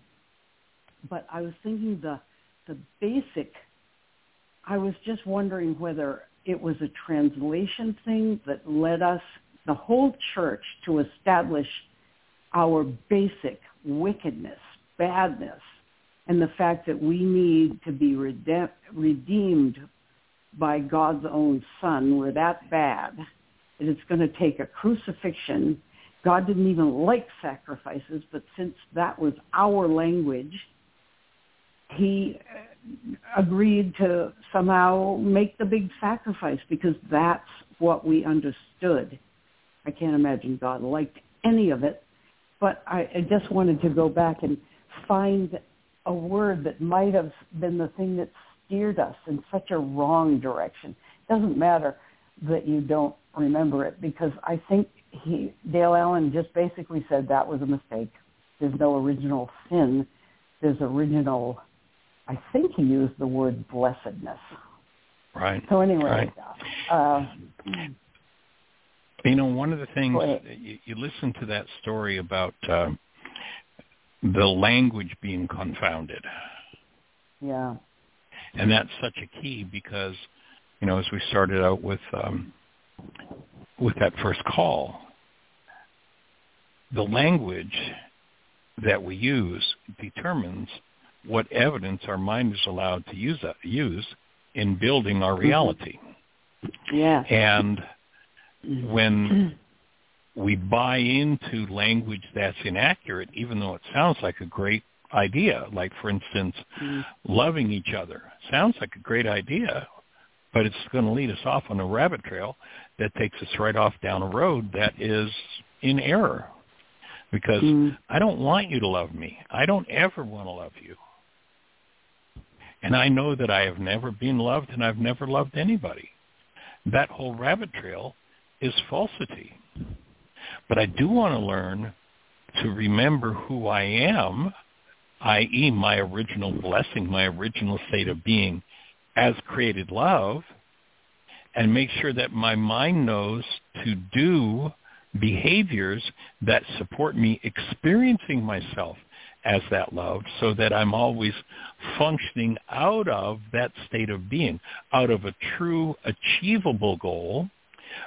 but I was thinking the the basic. I was just wondering whether it was a translation thing that led us, the whole church, to establish our basic wickedness, badness, and the fact that we need to be redem- redeemed by God's own Son. We're that bad that it's going to take a crucifixion. God didn't even like sacrifices, but since that was our language, he agreed to somehow make the big sacrifice because that's what we understood. I can't imagine God liked any of it, but I, I just wanted to go back and find a word that might have been the thing that steered us in such a wrong direction. It doesn't matter that you don't remember it because I think he Dale Allen just basically said that was a mistake. There's no original sin. There's original I think he used the word blessedness. Right. So anyway, right. Uh, you know, one of the things you, you listen to that story about uh, the language being confounded. Yeah. And that's such a key because, you know, as we started out with um, with that first call, the language that we use determines what evidence our mind is allowed to use uh, use in building our mm-hmm. reality. Yeah. And when we buy into language that's inaccurate, even though it sounds like a great idea, like for instance, mm. loving each other sounds like a great idea, but it's going to lead us off on a rabbit trail that takes us right off down a road that is in error. Because mm. I don't want you to love me. I don't ever want to love you. And I know that I have never been loved and I've never loved anybody. That whole rabbit trail is falsity. But I do want to learn to remember who I am, i.e. my original blessing, my original state of being as created love, and make sure that my mind knows to do behaviors that support me experiencing myself as that love so that I'm always functioning out of that state of being, out of a true achievable goal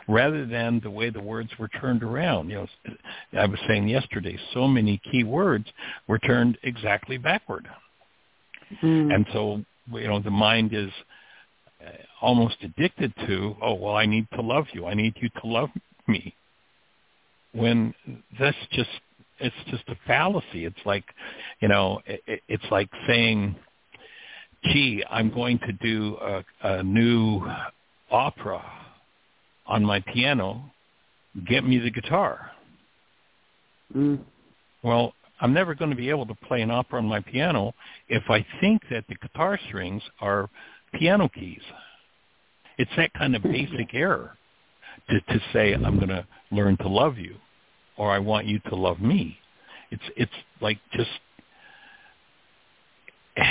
rather than the way the words were turned around. You know, I was saying yesterday, so many key words were turned exactly backward. Mm. And so, you know, the mind is uh, almost addicted to, oh, well, I need to love you. I need you to love me. When that's just it's just a fallacy. It's like, you know, it, it's like saying, "Gee, I'm going to do a, a new opera on my piano. Get me the guitar." Mm. Well, I'm never going to be able to play an opera on my piano if I think that the guitar strings are piano keys. It's that kind of basic error to, to say I'm going to learn to love you or I want you to love me. It's it's like just it's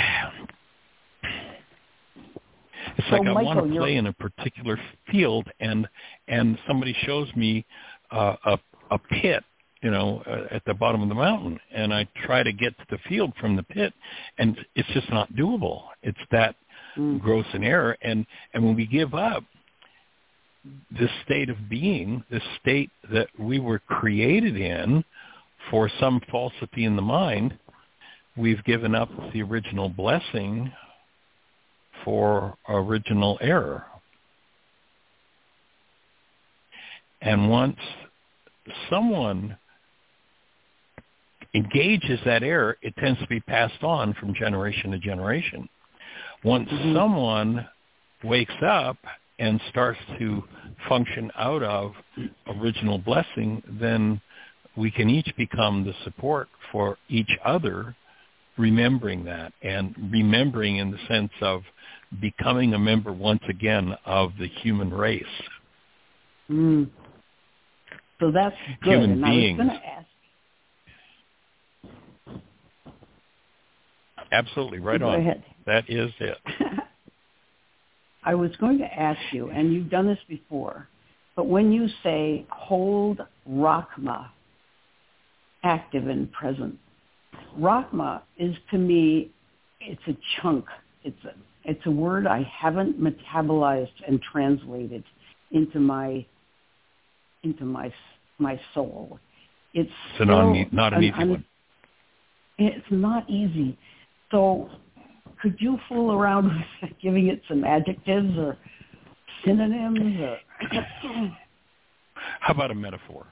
so like Michael, I want to play you're... in a particular field and and somebody shows me uh, a a pit you know, uh, at the bottom of the mountain, and I try to get to the field from the pit, and it's just not doable. It's that mm. gross an error, and and when we give up, this state of being, this state that we were created in for some falsity in the mind, we've given up the original blessing for original error. And once someone engages that error, it tends to be passed on from generation to generation. Once mm-hmm. someone wakes up and starts to function out of original blessing, then we can each become the support for each other, remembering that and remembering in the sense of becoming a member once again of the human race. Mm. So that's good. Human and beings. I was going to ask. Absolutely, right Go on. Ahead. That is it. I was going to ask you, and you've done this before, but when you say hold Rachma active and present, Rachma is to me, it's a chunk. It's a, it's a word I haven't metabolized and translated into my into my my soul. It's, it's not, an, not an, an easy one. It's not easy. So could you fool around with giving it some adjectives or synonyms or how about a metaphor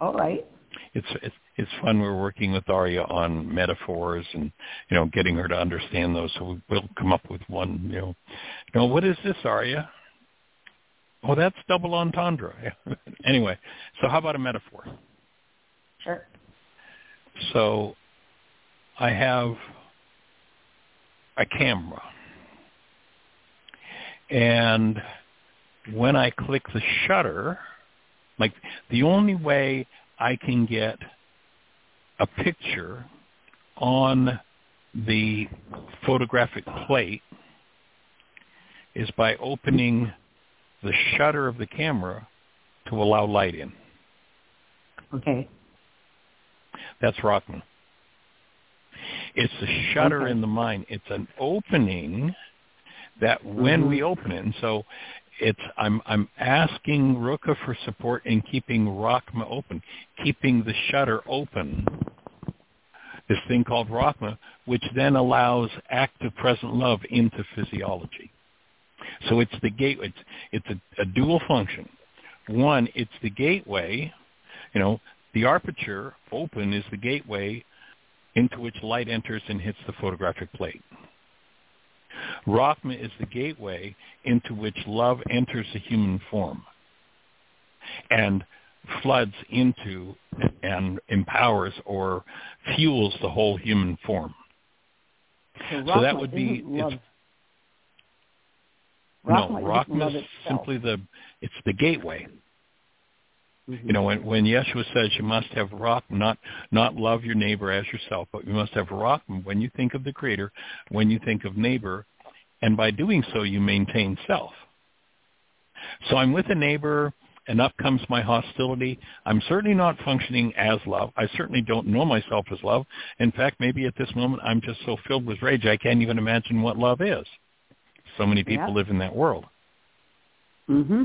all right it's it's it's fun. We're working with Aria on metaphors and you know getting her to understand those. So we'll come up with one. You know, you know what is this, Aria? Oh, that's double entendre. anyway, so how about a metaphor? Sure. So I have a camera. And when I click the shutter, like the only way I can get a picture on the photographic plate is by opening the shutter of the camera to allow light in. Okay. That's Rachma. It's a shutter okay. in the mind. It's an opening that when mm-hmm. we open it, and so it's I'm I'm asking Ruka for support in keeping Rachma open, keeping the shutter open. This thing called Rachma, which then allows active present love into physiology. So it's the gateway. It's, it's a, a dual function. One, it's the gateway. You know, the aperture open is the gateway into which light enters and hits the photographic plate. Rachma is the gateway into which love enters the human form and floods into and empowers or fuels the whole human form. So, so that would be love. no, Rachma is simply the it's the gateway. Mm-hmm. You know, when, when Yeshua says you must have rock, not not love your neighbor as yourself, but you must have rock when you think of the Creator, when you think of neighbor, and by doing so you maintain self. So I'm with a neighbor, and up comes my hostility. I'm certainly not functioning as love. I certainly don't know myself as love. In fact, maybe at this moment I'm just so filled with rage I can't even imagine what love is. So many people yeah. live in that world. Mm-hmm.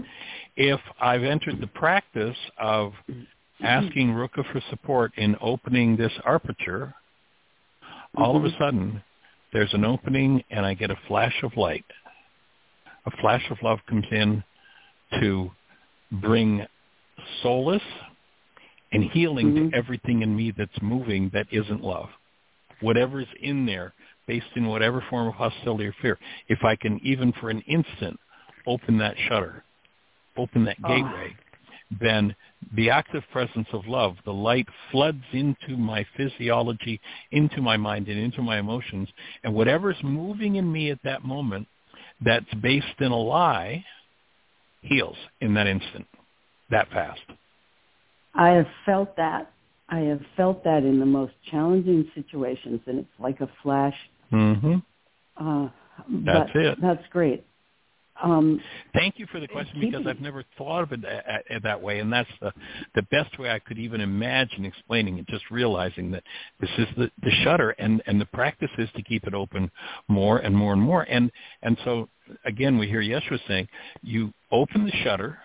If I've entered the practice of asking Ruka for support in opening this aperture, mm-hmm. all of a sudden there's an opening and I get a flash of light. A flash of love comes in to bring solace and healing mm-hmm. to everything in me that's moving that isn't love. Whatever's in there, based in whatever form of hostility or fear, if I can even for an instant open that shutter, open that Oh. gateway, then the active presence of love, the light floods into my physiology, into my mind, and into my emotions. And whatever's moving in me at that moment that's based in a lie heals in that instant, that fast. I have felt that. I have felt that in the most challenging situations, and it's like a flash. Mm-hmm. Uh, That's it. That's great. Um, Thank you for the question because I've never thought of it that, that way, and that's the the best way I could even imagine explaining it. Just realizing that this is the, the shutter, and and the practice is to keep it open more and more and more. And and so again, we hear Yeshua saying, you open the shutter,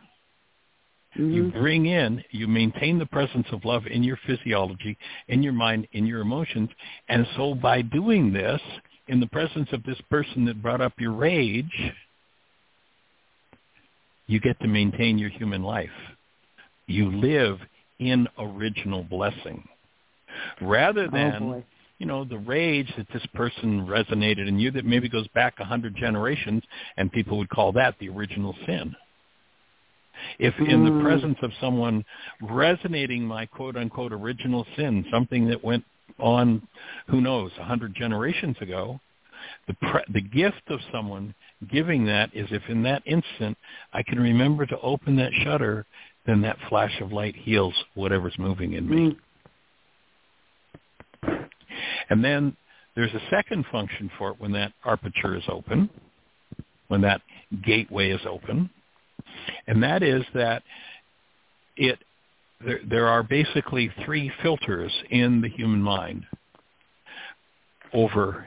you mhm. bring in, you maintain the presence of love in your physiology, in your mind, in your emotions, and so by doing this, in the presence of this person that brought up your rage you get to maintain your human life. You live in original blessing. Rather oh than, boy. you know, the rage that this person resonated in you that maybe goes back a hundred generations and people would call that the original sin. If in the Mm. presence of someone resonating my quote unquote original sin, something that went on, who knows, a hundred generations ago, the pre- the gift of someone giving that is if in that instant I can remember to open that shutter, then that flash of light heals whatever's moving in me. Mm. And then there's a second function for it when that aperture is open, when that gateway is open, and that is that it there, there are basically three filters in the human mind over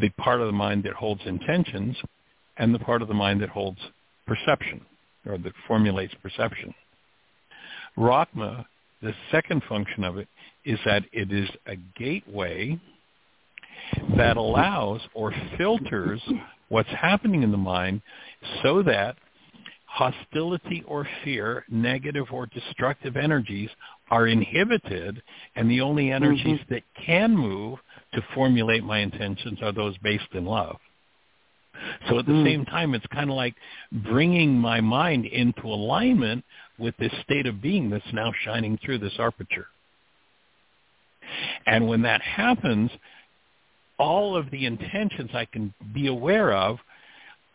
the part of the mind that holds intentions and the part of the mind that holds perception or that formulates perception. Rachma, the second function of it is that it is a gateway that allows or filters what's happening in the mind so that hostility or fear, negative or destructive energies are inhibited, and the only energies Mm-hmm. that can move to formulate my intentions are those based in love. So at the Mm. same time, it's kind of like bringing my mind into alignment with this state of being that's now shining through this aperture. And when that happens, all of the intentions I can be aware of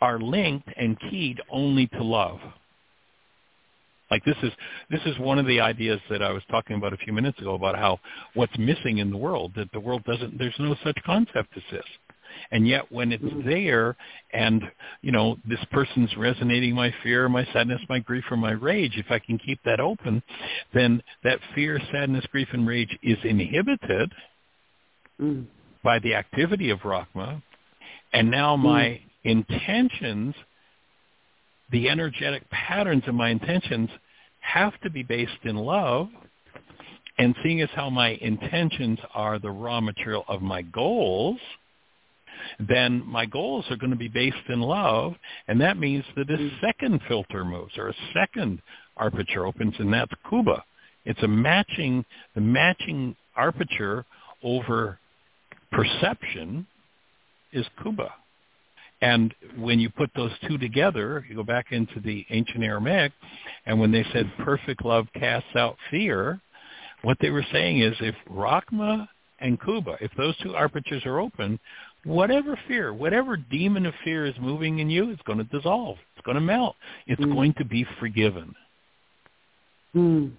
are linked and keyed only to love. Like this is this is one of the ideas that I was talking about a few minutes ago about how what's missing in the world that the world doesn't there's no such concept as this. And yet when it's there and you know this person's resonating my fear, my sadness, my grief or my rage, if I can keep that open, then that fear, sadness, grief and rage is inhibited Mm. by the activity of Rachma, and now my intentions, the energetic patterns of my intentions have to be based in love, and seeing as how my intentions are the raw material of my goals, then my goals are going to be based in love, and that means that a mm. second filter moves or a second aperture opens, and that's Kuba. It's a matching, the matching aperture over perception is Kuba. And when you put those two together, you go back into the ancient Aramaic, and when they said perfect love casts out fear, what they were saying is if Rachma and Kuba, if those two apertures are open, whatever fear, whatever demon of fear is moving in you, it's going to dissolve. It's going to melt. It's Mm. going to be forgiven. Mm.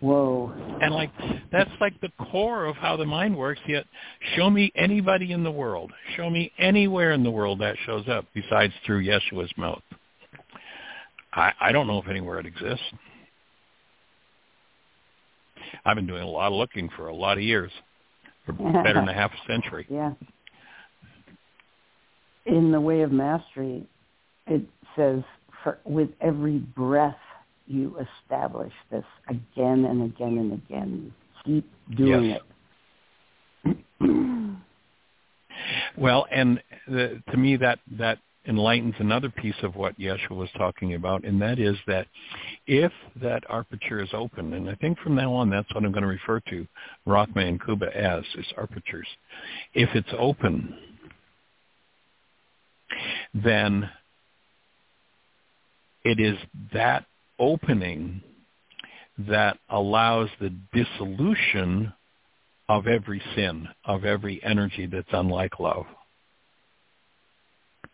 Whoa. And like that's like the core of how the mind works. Yet, show me anybody in the world. Show me anywhere in the world that shows up besides through Yeshua's mouth. I, I don't know if anywhere it exists. I've been doing a lot of looking for a lot of years, for better than a half a century. Yeah. In the way of mastery, it says, for, with every breath you establish this again and again and again. Keep doing Yes. it. Well, and the, to me that that enlightens another piece of what Yeshua was talking about, and that is that if that aperture is open, and I think from now on that's what I'm going to refer to Rachma and Kuba as is apertures. If it's open, then it is that opening that allows the dissolution of every sin, of every energy that's unlike love.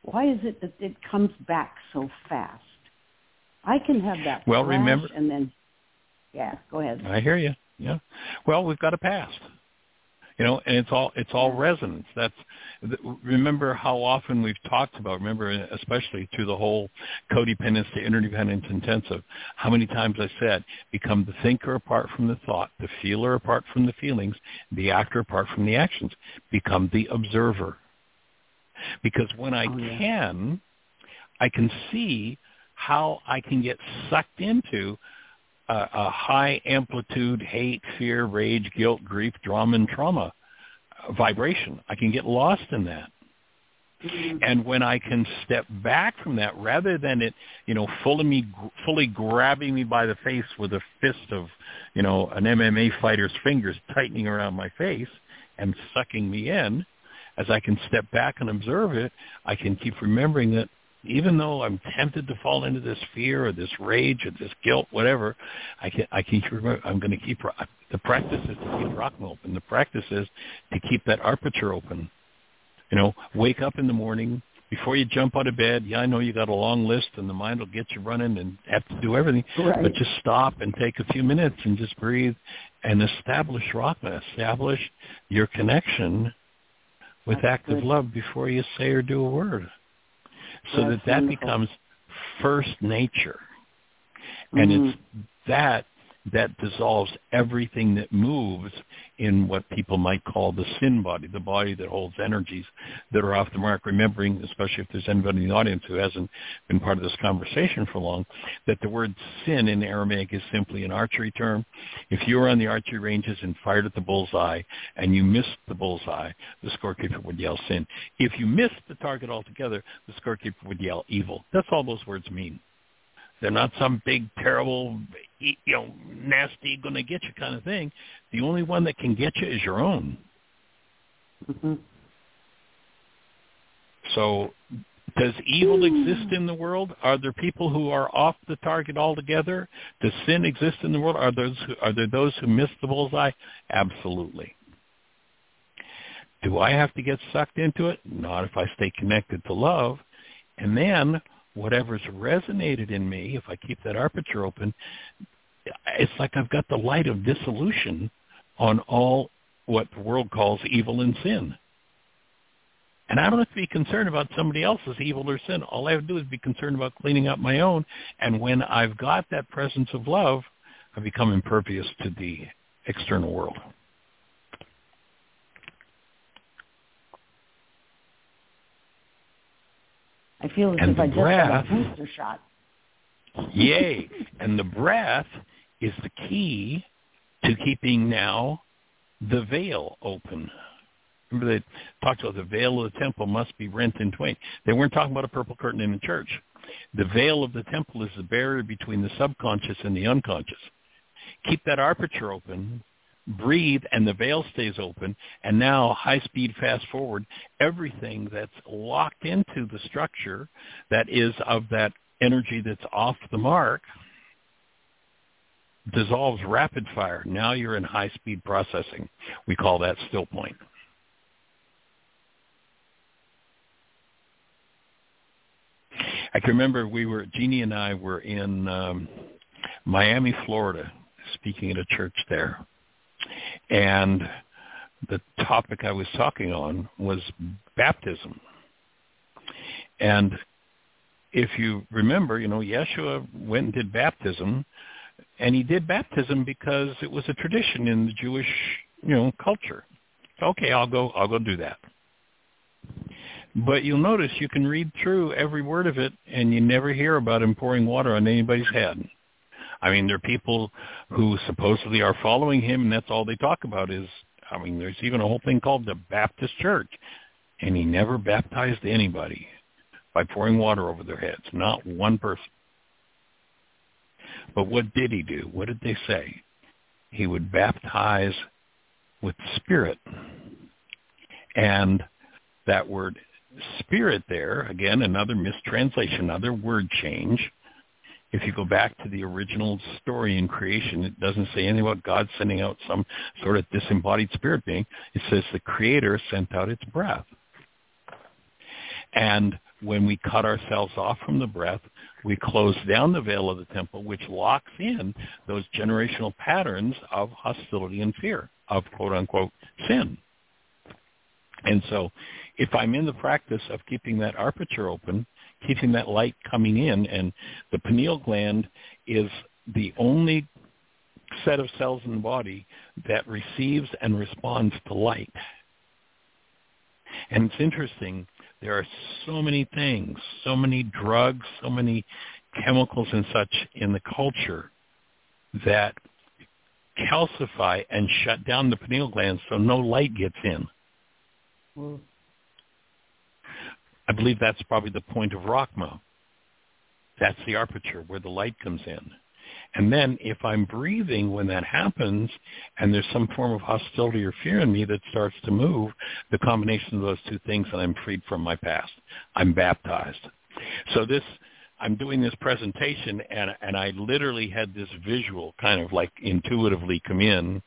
Why is it that it comes back so fast? I can have that Well, remember- and then, yeah, go ahead. I hear you. Yeah. Well, we've got a past. You know, and it's all it's all resonance. That's remember how often we've talked about. Remember, especially through the whole codependence to interdependence intensive. How many times I said, become the thinker apart from the thought, the feeler apart from the feelings, the actor apart from the actions. Become the observer. Because when I Oh, yeah. can, I can see how I can get sucked into a, a high amplitude hate, fear, rage, guilt, grief, drama, and trauma vibration. I can get lost in that. Mm-hmm. And when I can step back from that, rather than it, you know, fully me, fully grabbing me by the face with a fist of, you know, an MMA fighter's fingers tightening around my face and sucking me in, as I can step back and observe it, I can keep remembering that even though I'm tempted to fall into this fear or this rage or this guilt, whatever, I can I can remember I'm going to keep the practice is to keep Rachma open. The practice is to keep that aperture open. You know, wake up in the morning before you jump out of bed. Yeah, I know you got a long list, and the mind will get you running and have to do everything. Right. But just stop and take a few minutes and just breathe and establish Rachma. Establish your connection with That's active good. love before you say or do a word so That's that that wonderful. becomes first nature and Mhm. it's that that dissolves everything that moves in what people might call the sin body, the body that holds energies that are off the mark. Remembering, especially if there's anybody in the audience who hasn't been part of this conversation for long, that the word sin in Aramaic is simply an archery term. If you were on the archery ranges and fired at the bullseye and you missed the bullseye, the scorekeeper would yell sin. If you missed the target altogether, the scorekeeper would yell evil. That's all those words mean. They're not some big, terrible, you know, nasty, going to get you kind of thing. The only one that can get you is your own. Mm-hmm. So does evil exist in the world? Are there people who are off the target altogether? Does sin exist in the world? Are those who, are there those who miss the bullseye? Absolutely. Do I have to get sucked into it? Not if I stay connected to love. And then whatever's resonated in me, if I keep that aperture open, it's like I've got the light of dissolution on all what the world calls evil and sin. And I don't have to be concerned about somebody else's evil or sin. All I have to do is be concerned about cleaning up my own. And when I've got that presence of love, I become impervious to the external world. I feel as And if I just breath- got a booster shot. Yay. and the breath is the key to keeping now the veil open. Remember they talked about the veil of the temple must be rent in twain. They weren't talking about a purple curtain in the church. The veil of the temple is the barrier between the subconscious and the unconscious. Keep that aperture open, breathe, and the veil stays open. And now, high speed, fast forward, everything that's locked into the structure that is of that energy that's off the mark dissolves rapid fire. Now you're in high speed processing. We call that still point. I can remember we were Jeanie and I were in um, Miami, Florida, speaking at a church there, and the topic I was talking on was baptism. And if you remember, you know, Yeshua went and did baptism, and he did baptism because it was a tradition in the Jewish, you know, culture. Okay, I'll go. I'll go do that. But you'll notice you can read through every word of it, and you never hear about him pouring water on anybody's head. I mean, there are people who supposedly are following him, and that's all they talk about is. I mean, there's even a whole thing called the Baptist Church, and he never baptized anybody by pouring water over their heads. Not one person. But what did he do? What did they say? He would baptize with the Spirit. And that word spirit there, again, another mistranslation, another word change. If you go back to the original story in creation, it doesn't say anything about God sending out some sort of disembodied spirit being. It says the Creator sent out its breath. And when we cut ourselves off from the breath, we close down the veil of the temple, which locks in those generational patterns of hostility and fear, of quote-unquote sin. And so if I'm in the practice of keeping that aperture open, keeping that light coming in, and the pineal gland is the only set of cells in the body that receives and responds to light. And it's interesting, there are so many things, so many drugs, so many chemicals and such in the culture that calcify and shut down the pineal gland so no light gets in. Mm. I believe that's probably the point of Rachma. That's the aperture where the light comes in. And then if I'm breathing when that happens and there's some form of hostility or fear in me that starts to move, the combination of those two things and I'm freed from my past. I'm baptized. So this I'm doing this presentation and and I literally had this visual kind of like intuitively come in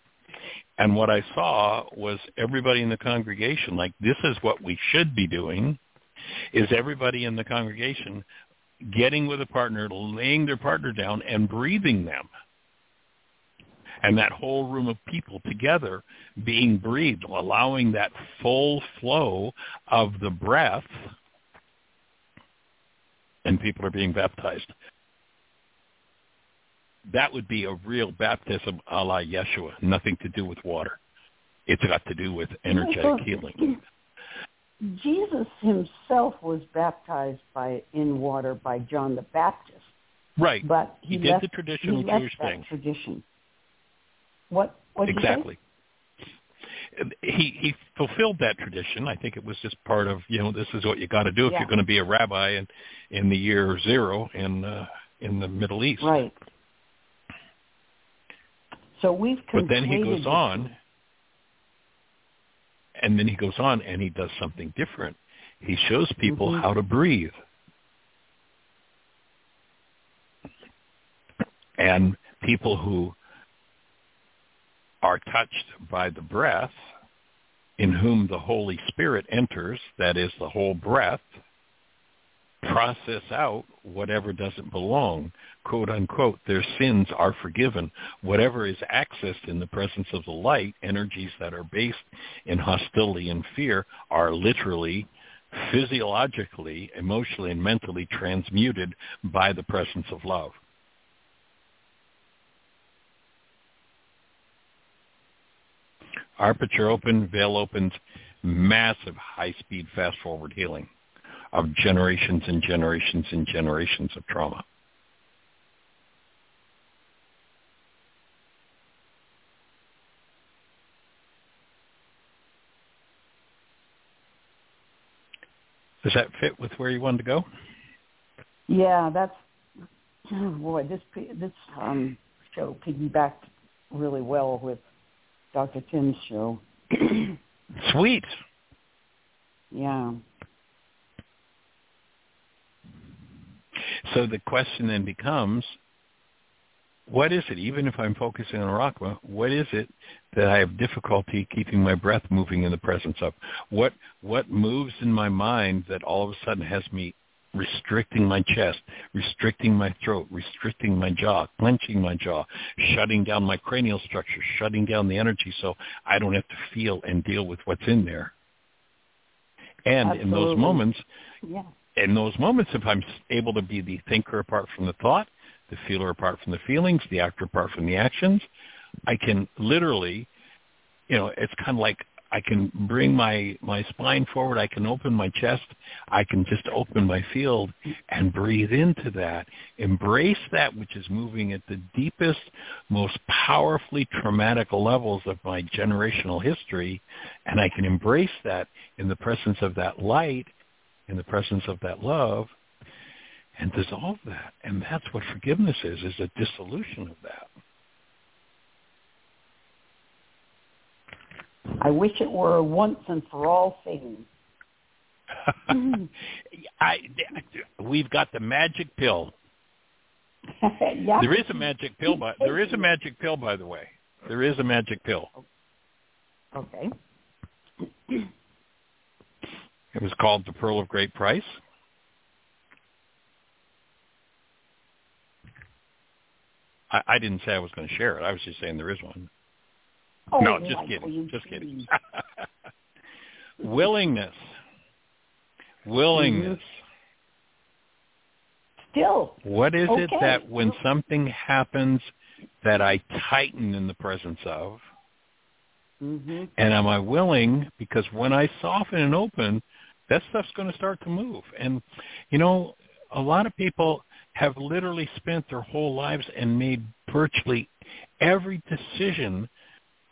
and what I saw was everybody in the congregation like this is what we should be doing is everybody in the congregation getting with a partner, laying their partner down and breathing them. And that whole room of people together being breathed, allowing that full flow of the breath, and people are being baptized. That would be a real baptism a la Yeshua, nothing to do with water. It's got to do with energetic healing. Jesus himself was baptized by in water by John the Baptist, Right. but He he, did left, the traditional Jewish thing. tradition. What? What exactly. He he fulfilled that tradition. I think it was just part of you know this is what you got to do if Yeah. you're going to be a rabbi in in the year zero in uh, in the Middle East. Right. So we've But then he goes on, and then he goes on and he does something different. He shows people Mhm. how to breathe. And people who are touched by the breath, in whom the Holy Spirit enters, that is the whole breath, process out whatever doesn't belong, quote unquote, their sins are forgiven. Whatever is accessed in the presence of the light, energies that are based in hostility and fear are literally, physiologically, emotionally, and mentally transmuted by the presence of love. Aperture open, veil opens, massive high-speed fast-forward healing of generations and generations and generations of trauma. Does that fit with where you wanted to go? Yeah, that's oh boy. This this um, show piggybacked really well with Dr. Tim's show. Sweet. yeah. So the question then becomes, what is it, even if I'm focusing on Rachma, what is it that I have difficulty keeping my breath moving in the presence of? What what moves in my mind that all of a sudden has me restricting my chest, restricting my throat, restricting my jaw, clenching my jaw, shutting down my cranial structure, shutting down the energy so I don't have to feel and deal with what's in there. And in those moments, Yeah. in those moments, if I'm able to be the thinker apart from the thought, the feeler apart from the feelings, the actor apart from the actions, I can literally, you know, it's kind of like I can bring my my spine forward. I can open my chest. I can just open my field and breathe into that. Embrace that which is moving at the deepest, most powerfully traumatic levels of my generational history, and I can embrace that in the presence of that light, in the presence of that love, and dissolve that. And that's what forgiveness is: is a dissolution of that. I wish it were a once and for all thing. I, we've got the magic pill. yeah. There is a magic pill, by there is a magic pill, by the way. There is a magic pill. Okay. It was called the Pearl of Great Price. I, I didn't say I was going to share it. I was just saying there is one. Oh, no, just kidding. Just kidding. Willingness. Willingness. Still. What is it that when something happens that I tighten in the presence of, hmm and am I willing? Because when I soften and open, that stuff's going to start to move. And you know, a lot of people have literally spent their whole lives and made virtually every decision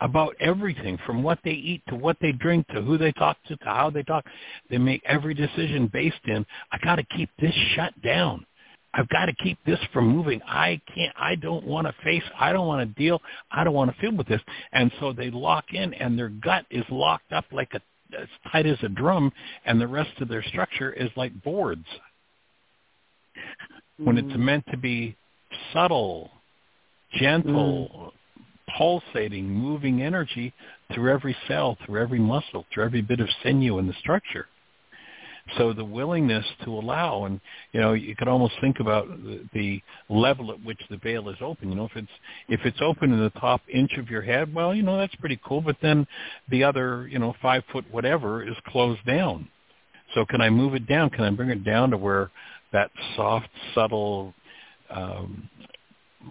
about everything from what they eat to what they drink to who they talk to to how they talk. They make every decision based in I got to keep this shut down. I've got to keep this from moving. I can't, I don't want to face, I don't want to deal, I don't want to feel with this. And so they lock in and their gut is locked up like a, as tight as a drum and the rest of their structure is like boards. When it's mm. meant to be subtle, gentle, mm. pulsating, moving energy through every cell, through every muscle, through every bit of sinew in the structure. So the willingness to allow, and you know, you could almost think about the, the level at which the veil is open. You know, if it's if it's open in the top inch of your head, well, you know, that's pretty cool. But then the other, you know, five foot whatever is closed down. So can I move it down? Can I bring it down to where that soft, subtle, um,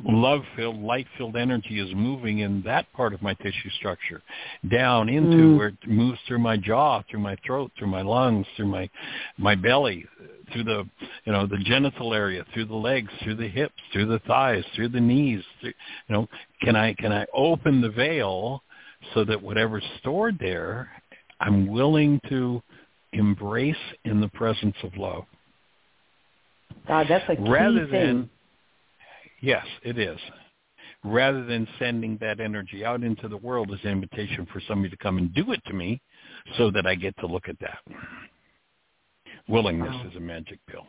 love-filled, light-filled energy is moving in that part of my tissue structure, down into Mm. where it moves through my jaw, through my throat, through my lungs, through my my belly, through the you know the genital area, through the legs, through the hips, through the thighs, through the knees. Through, you know, can I can I open the veil so that whatever's stored there, I'm willing to embrace in the presence of love God, that's a key rather thing. than Yes, it is. Rather than sending that energy out into the world as an invitation for somebody to come and do it to me so that I get to look at that. Willingness is a magic pill.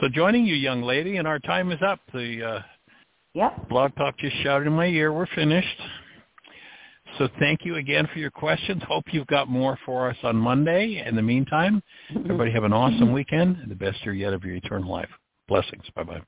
So joining you, young lady, and our time is up. The uh, Yep. blog talk just shouted in my ear. We're finished. So thank you again for your questions. Hope you've got more for us on Monday. In the meantime, everybody have an awesome mm-hmm. weekend and the best year yet of your eternal life. Blessings. Bye-bye.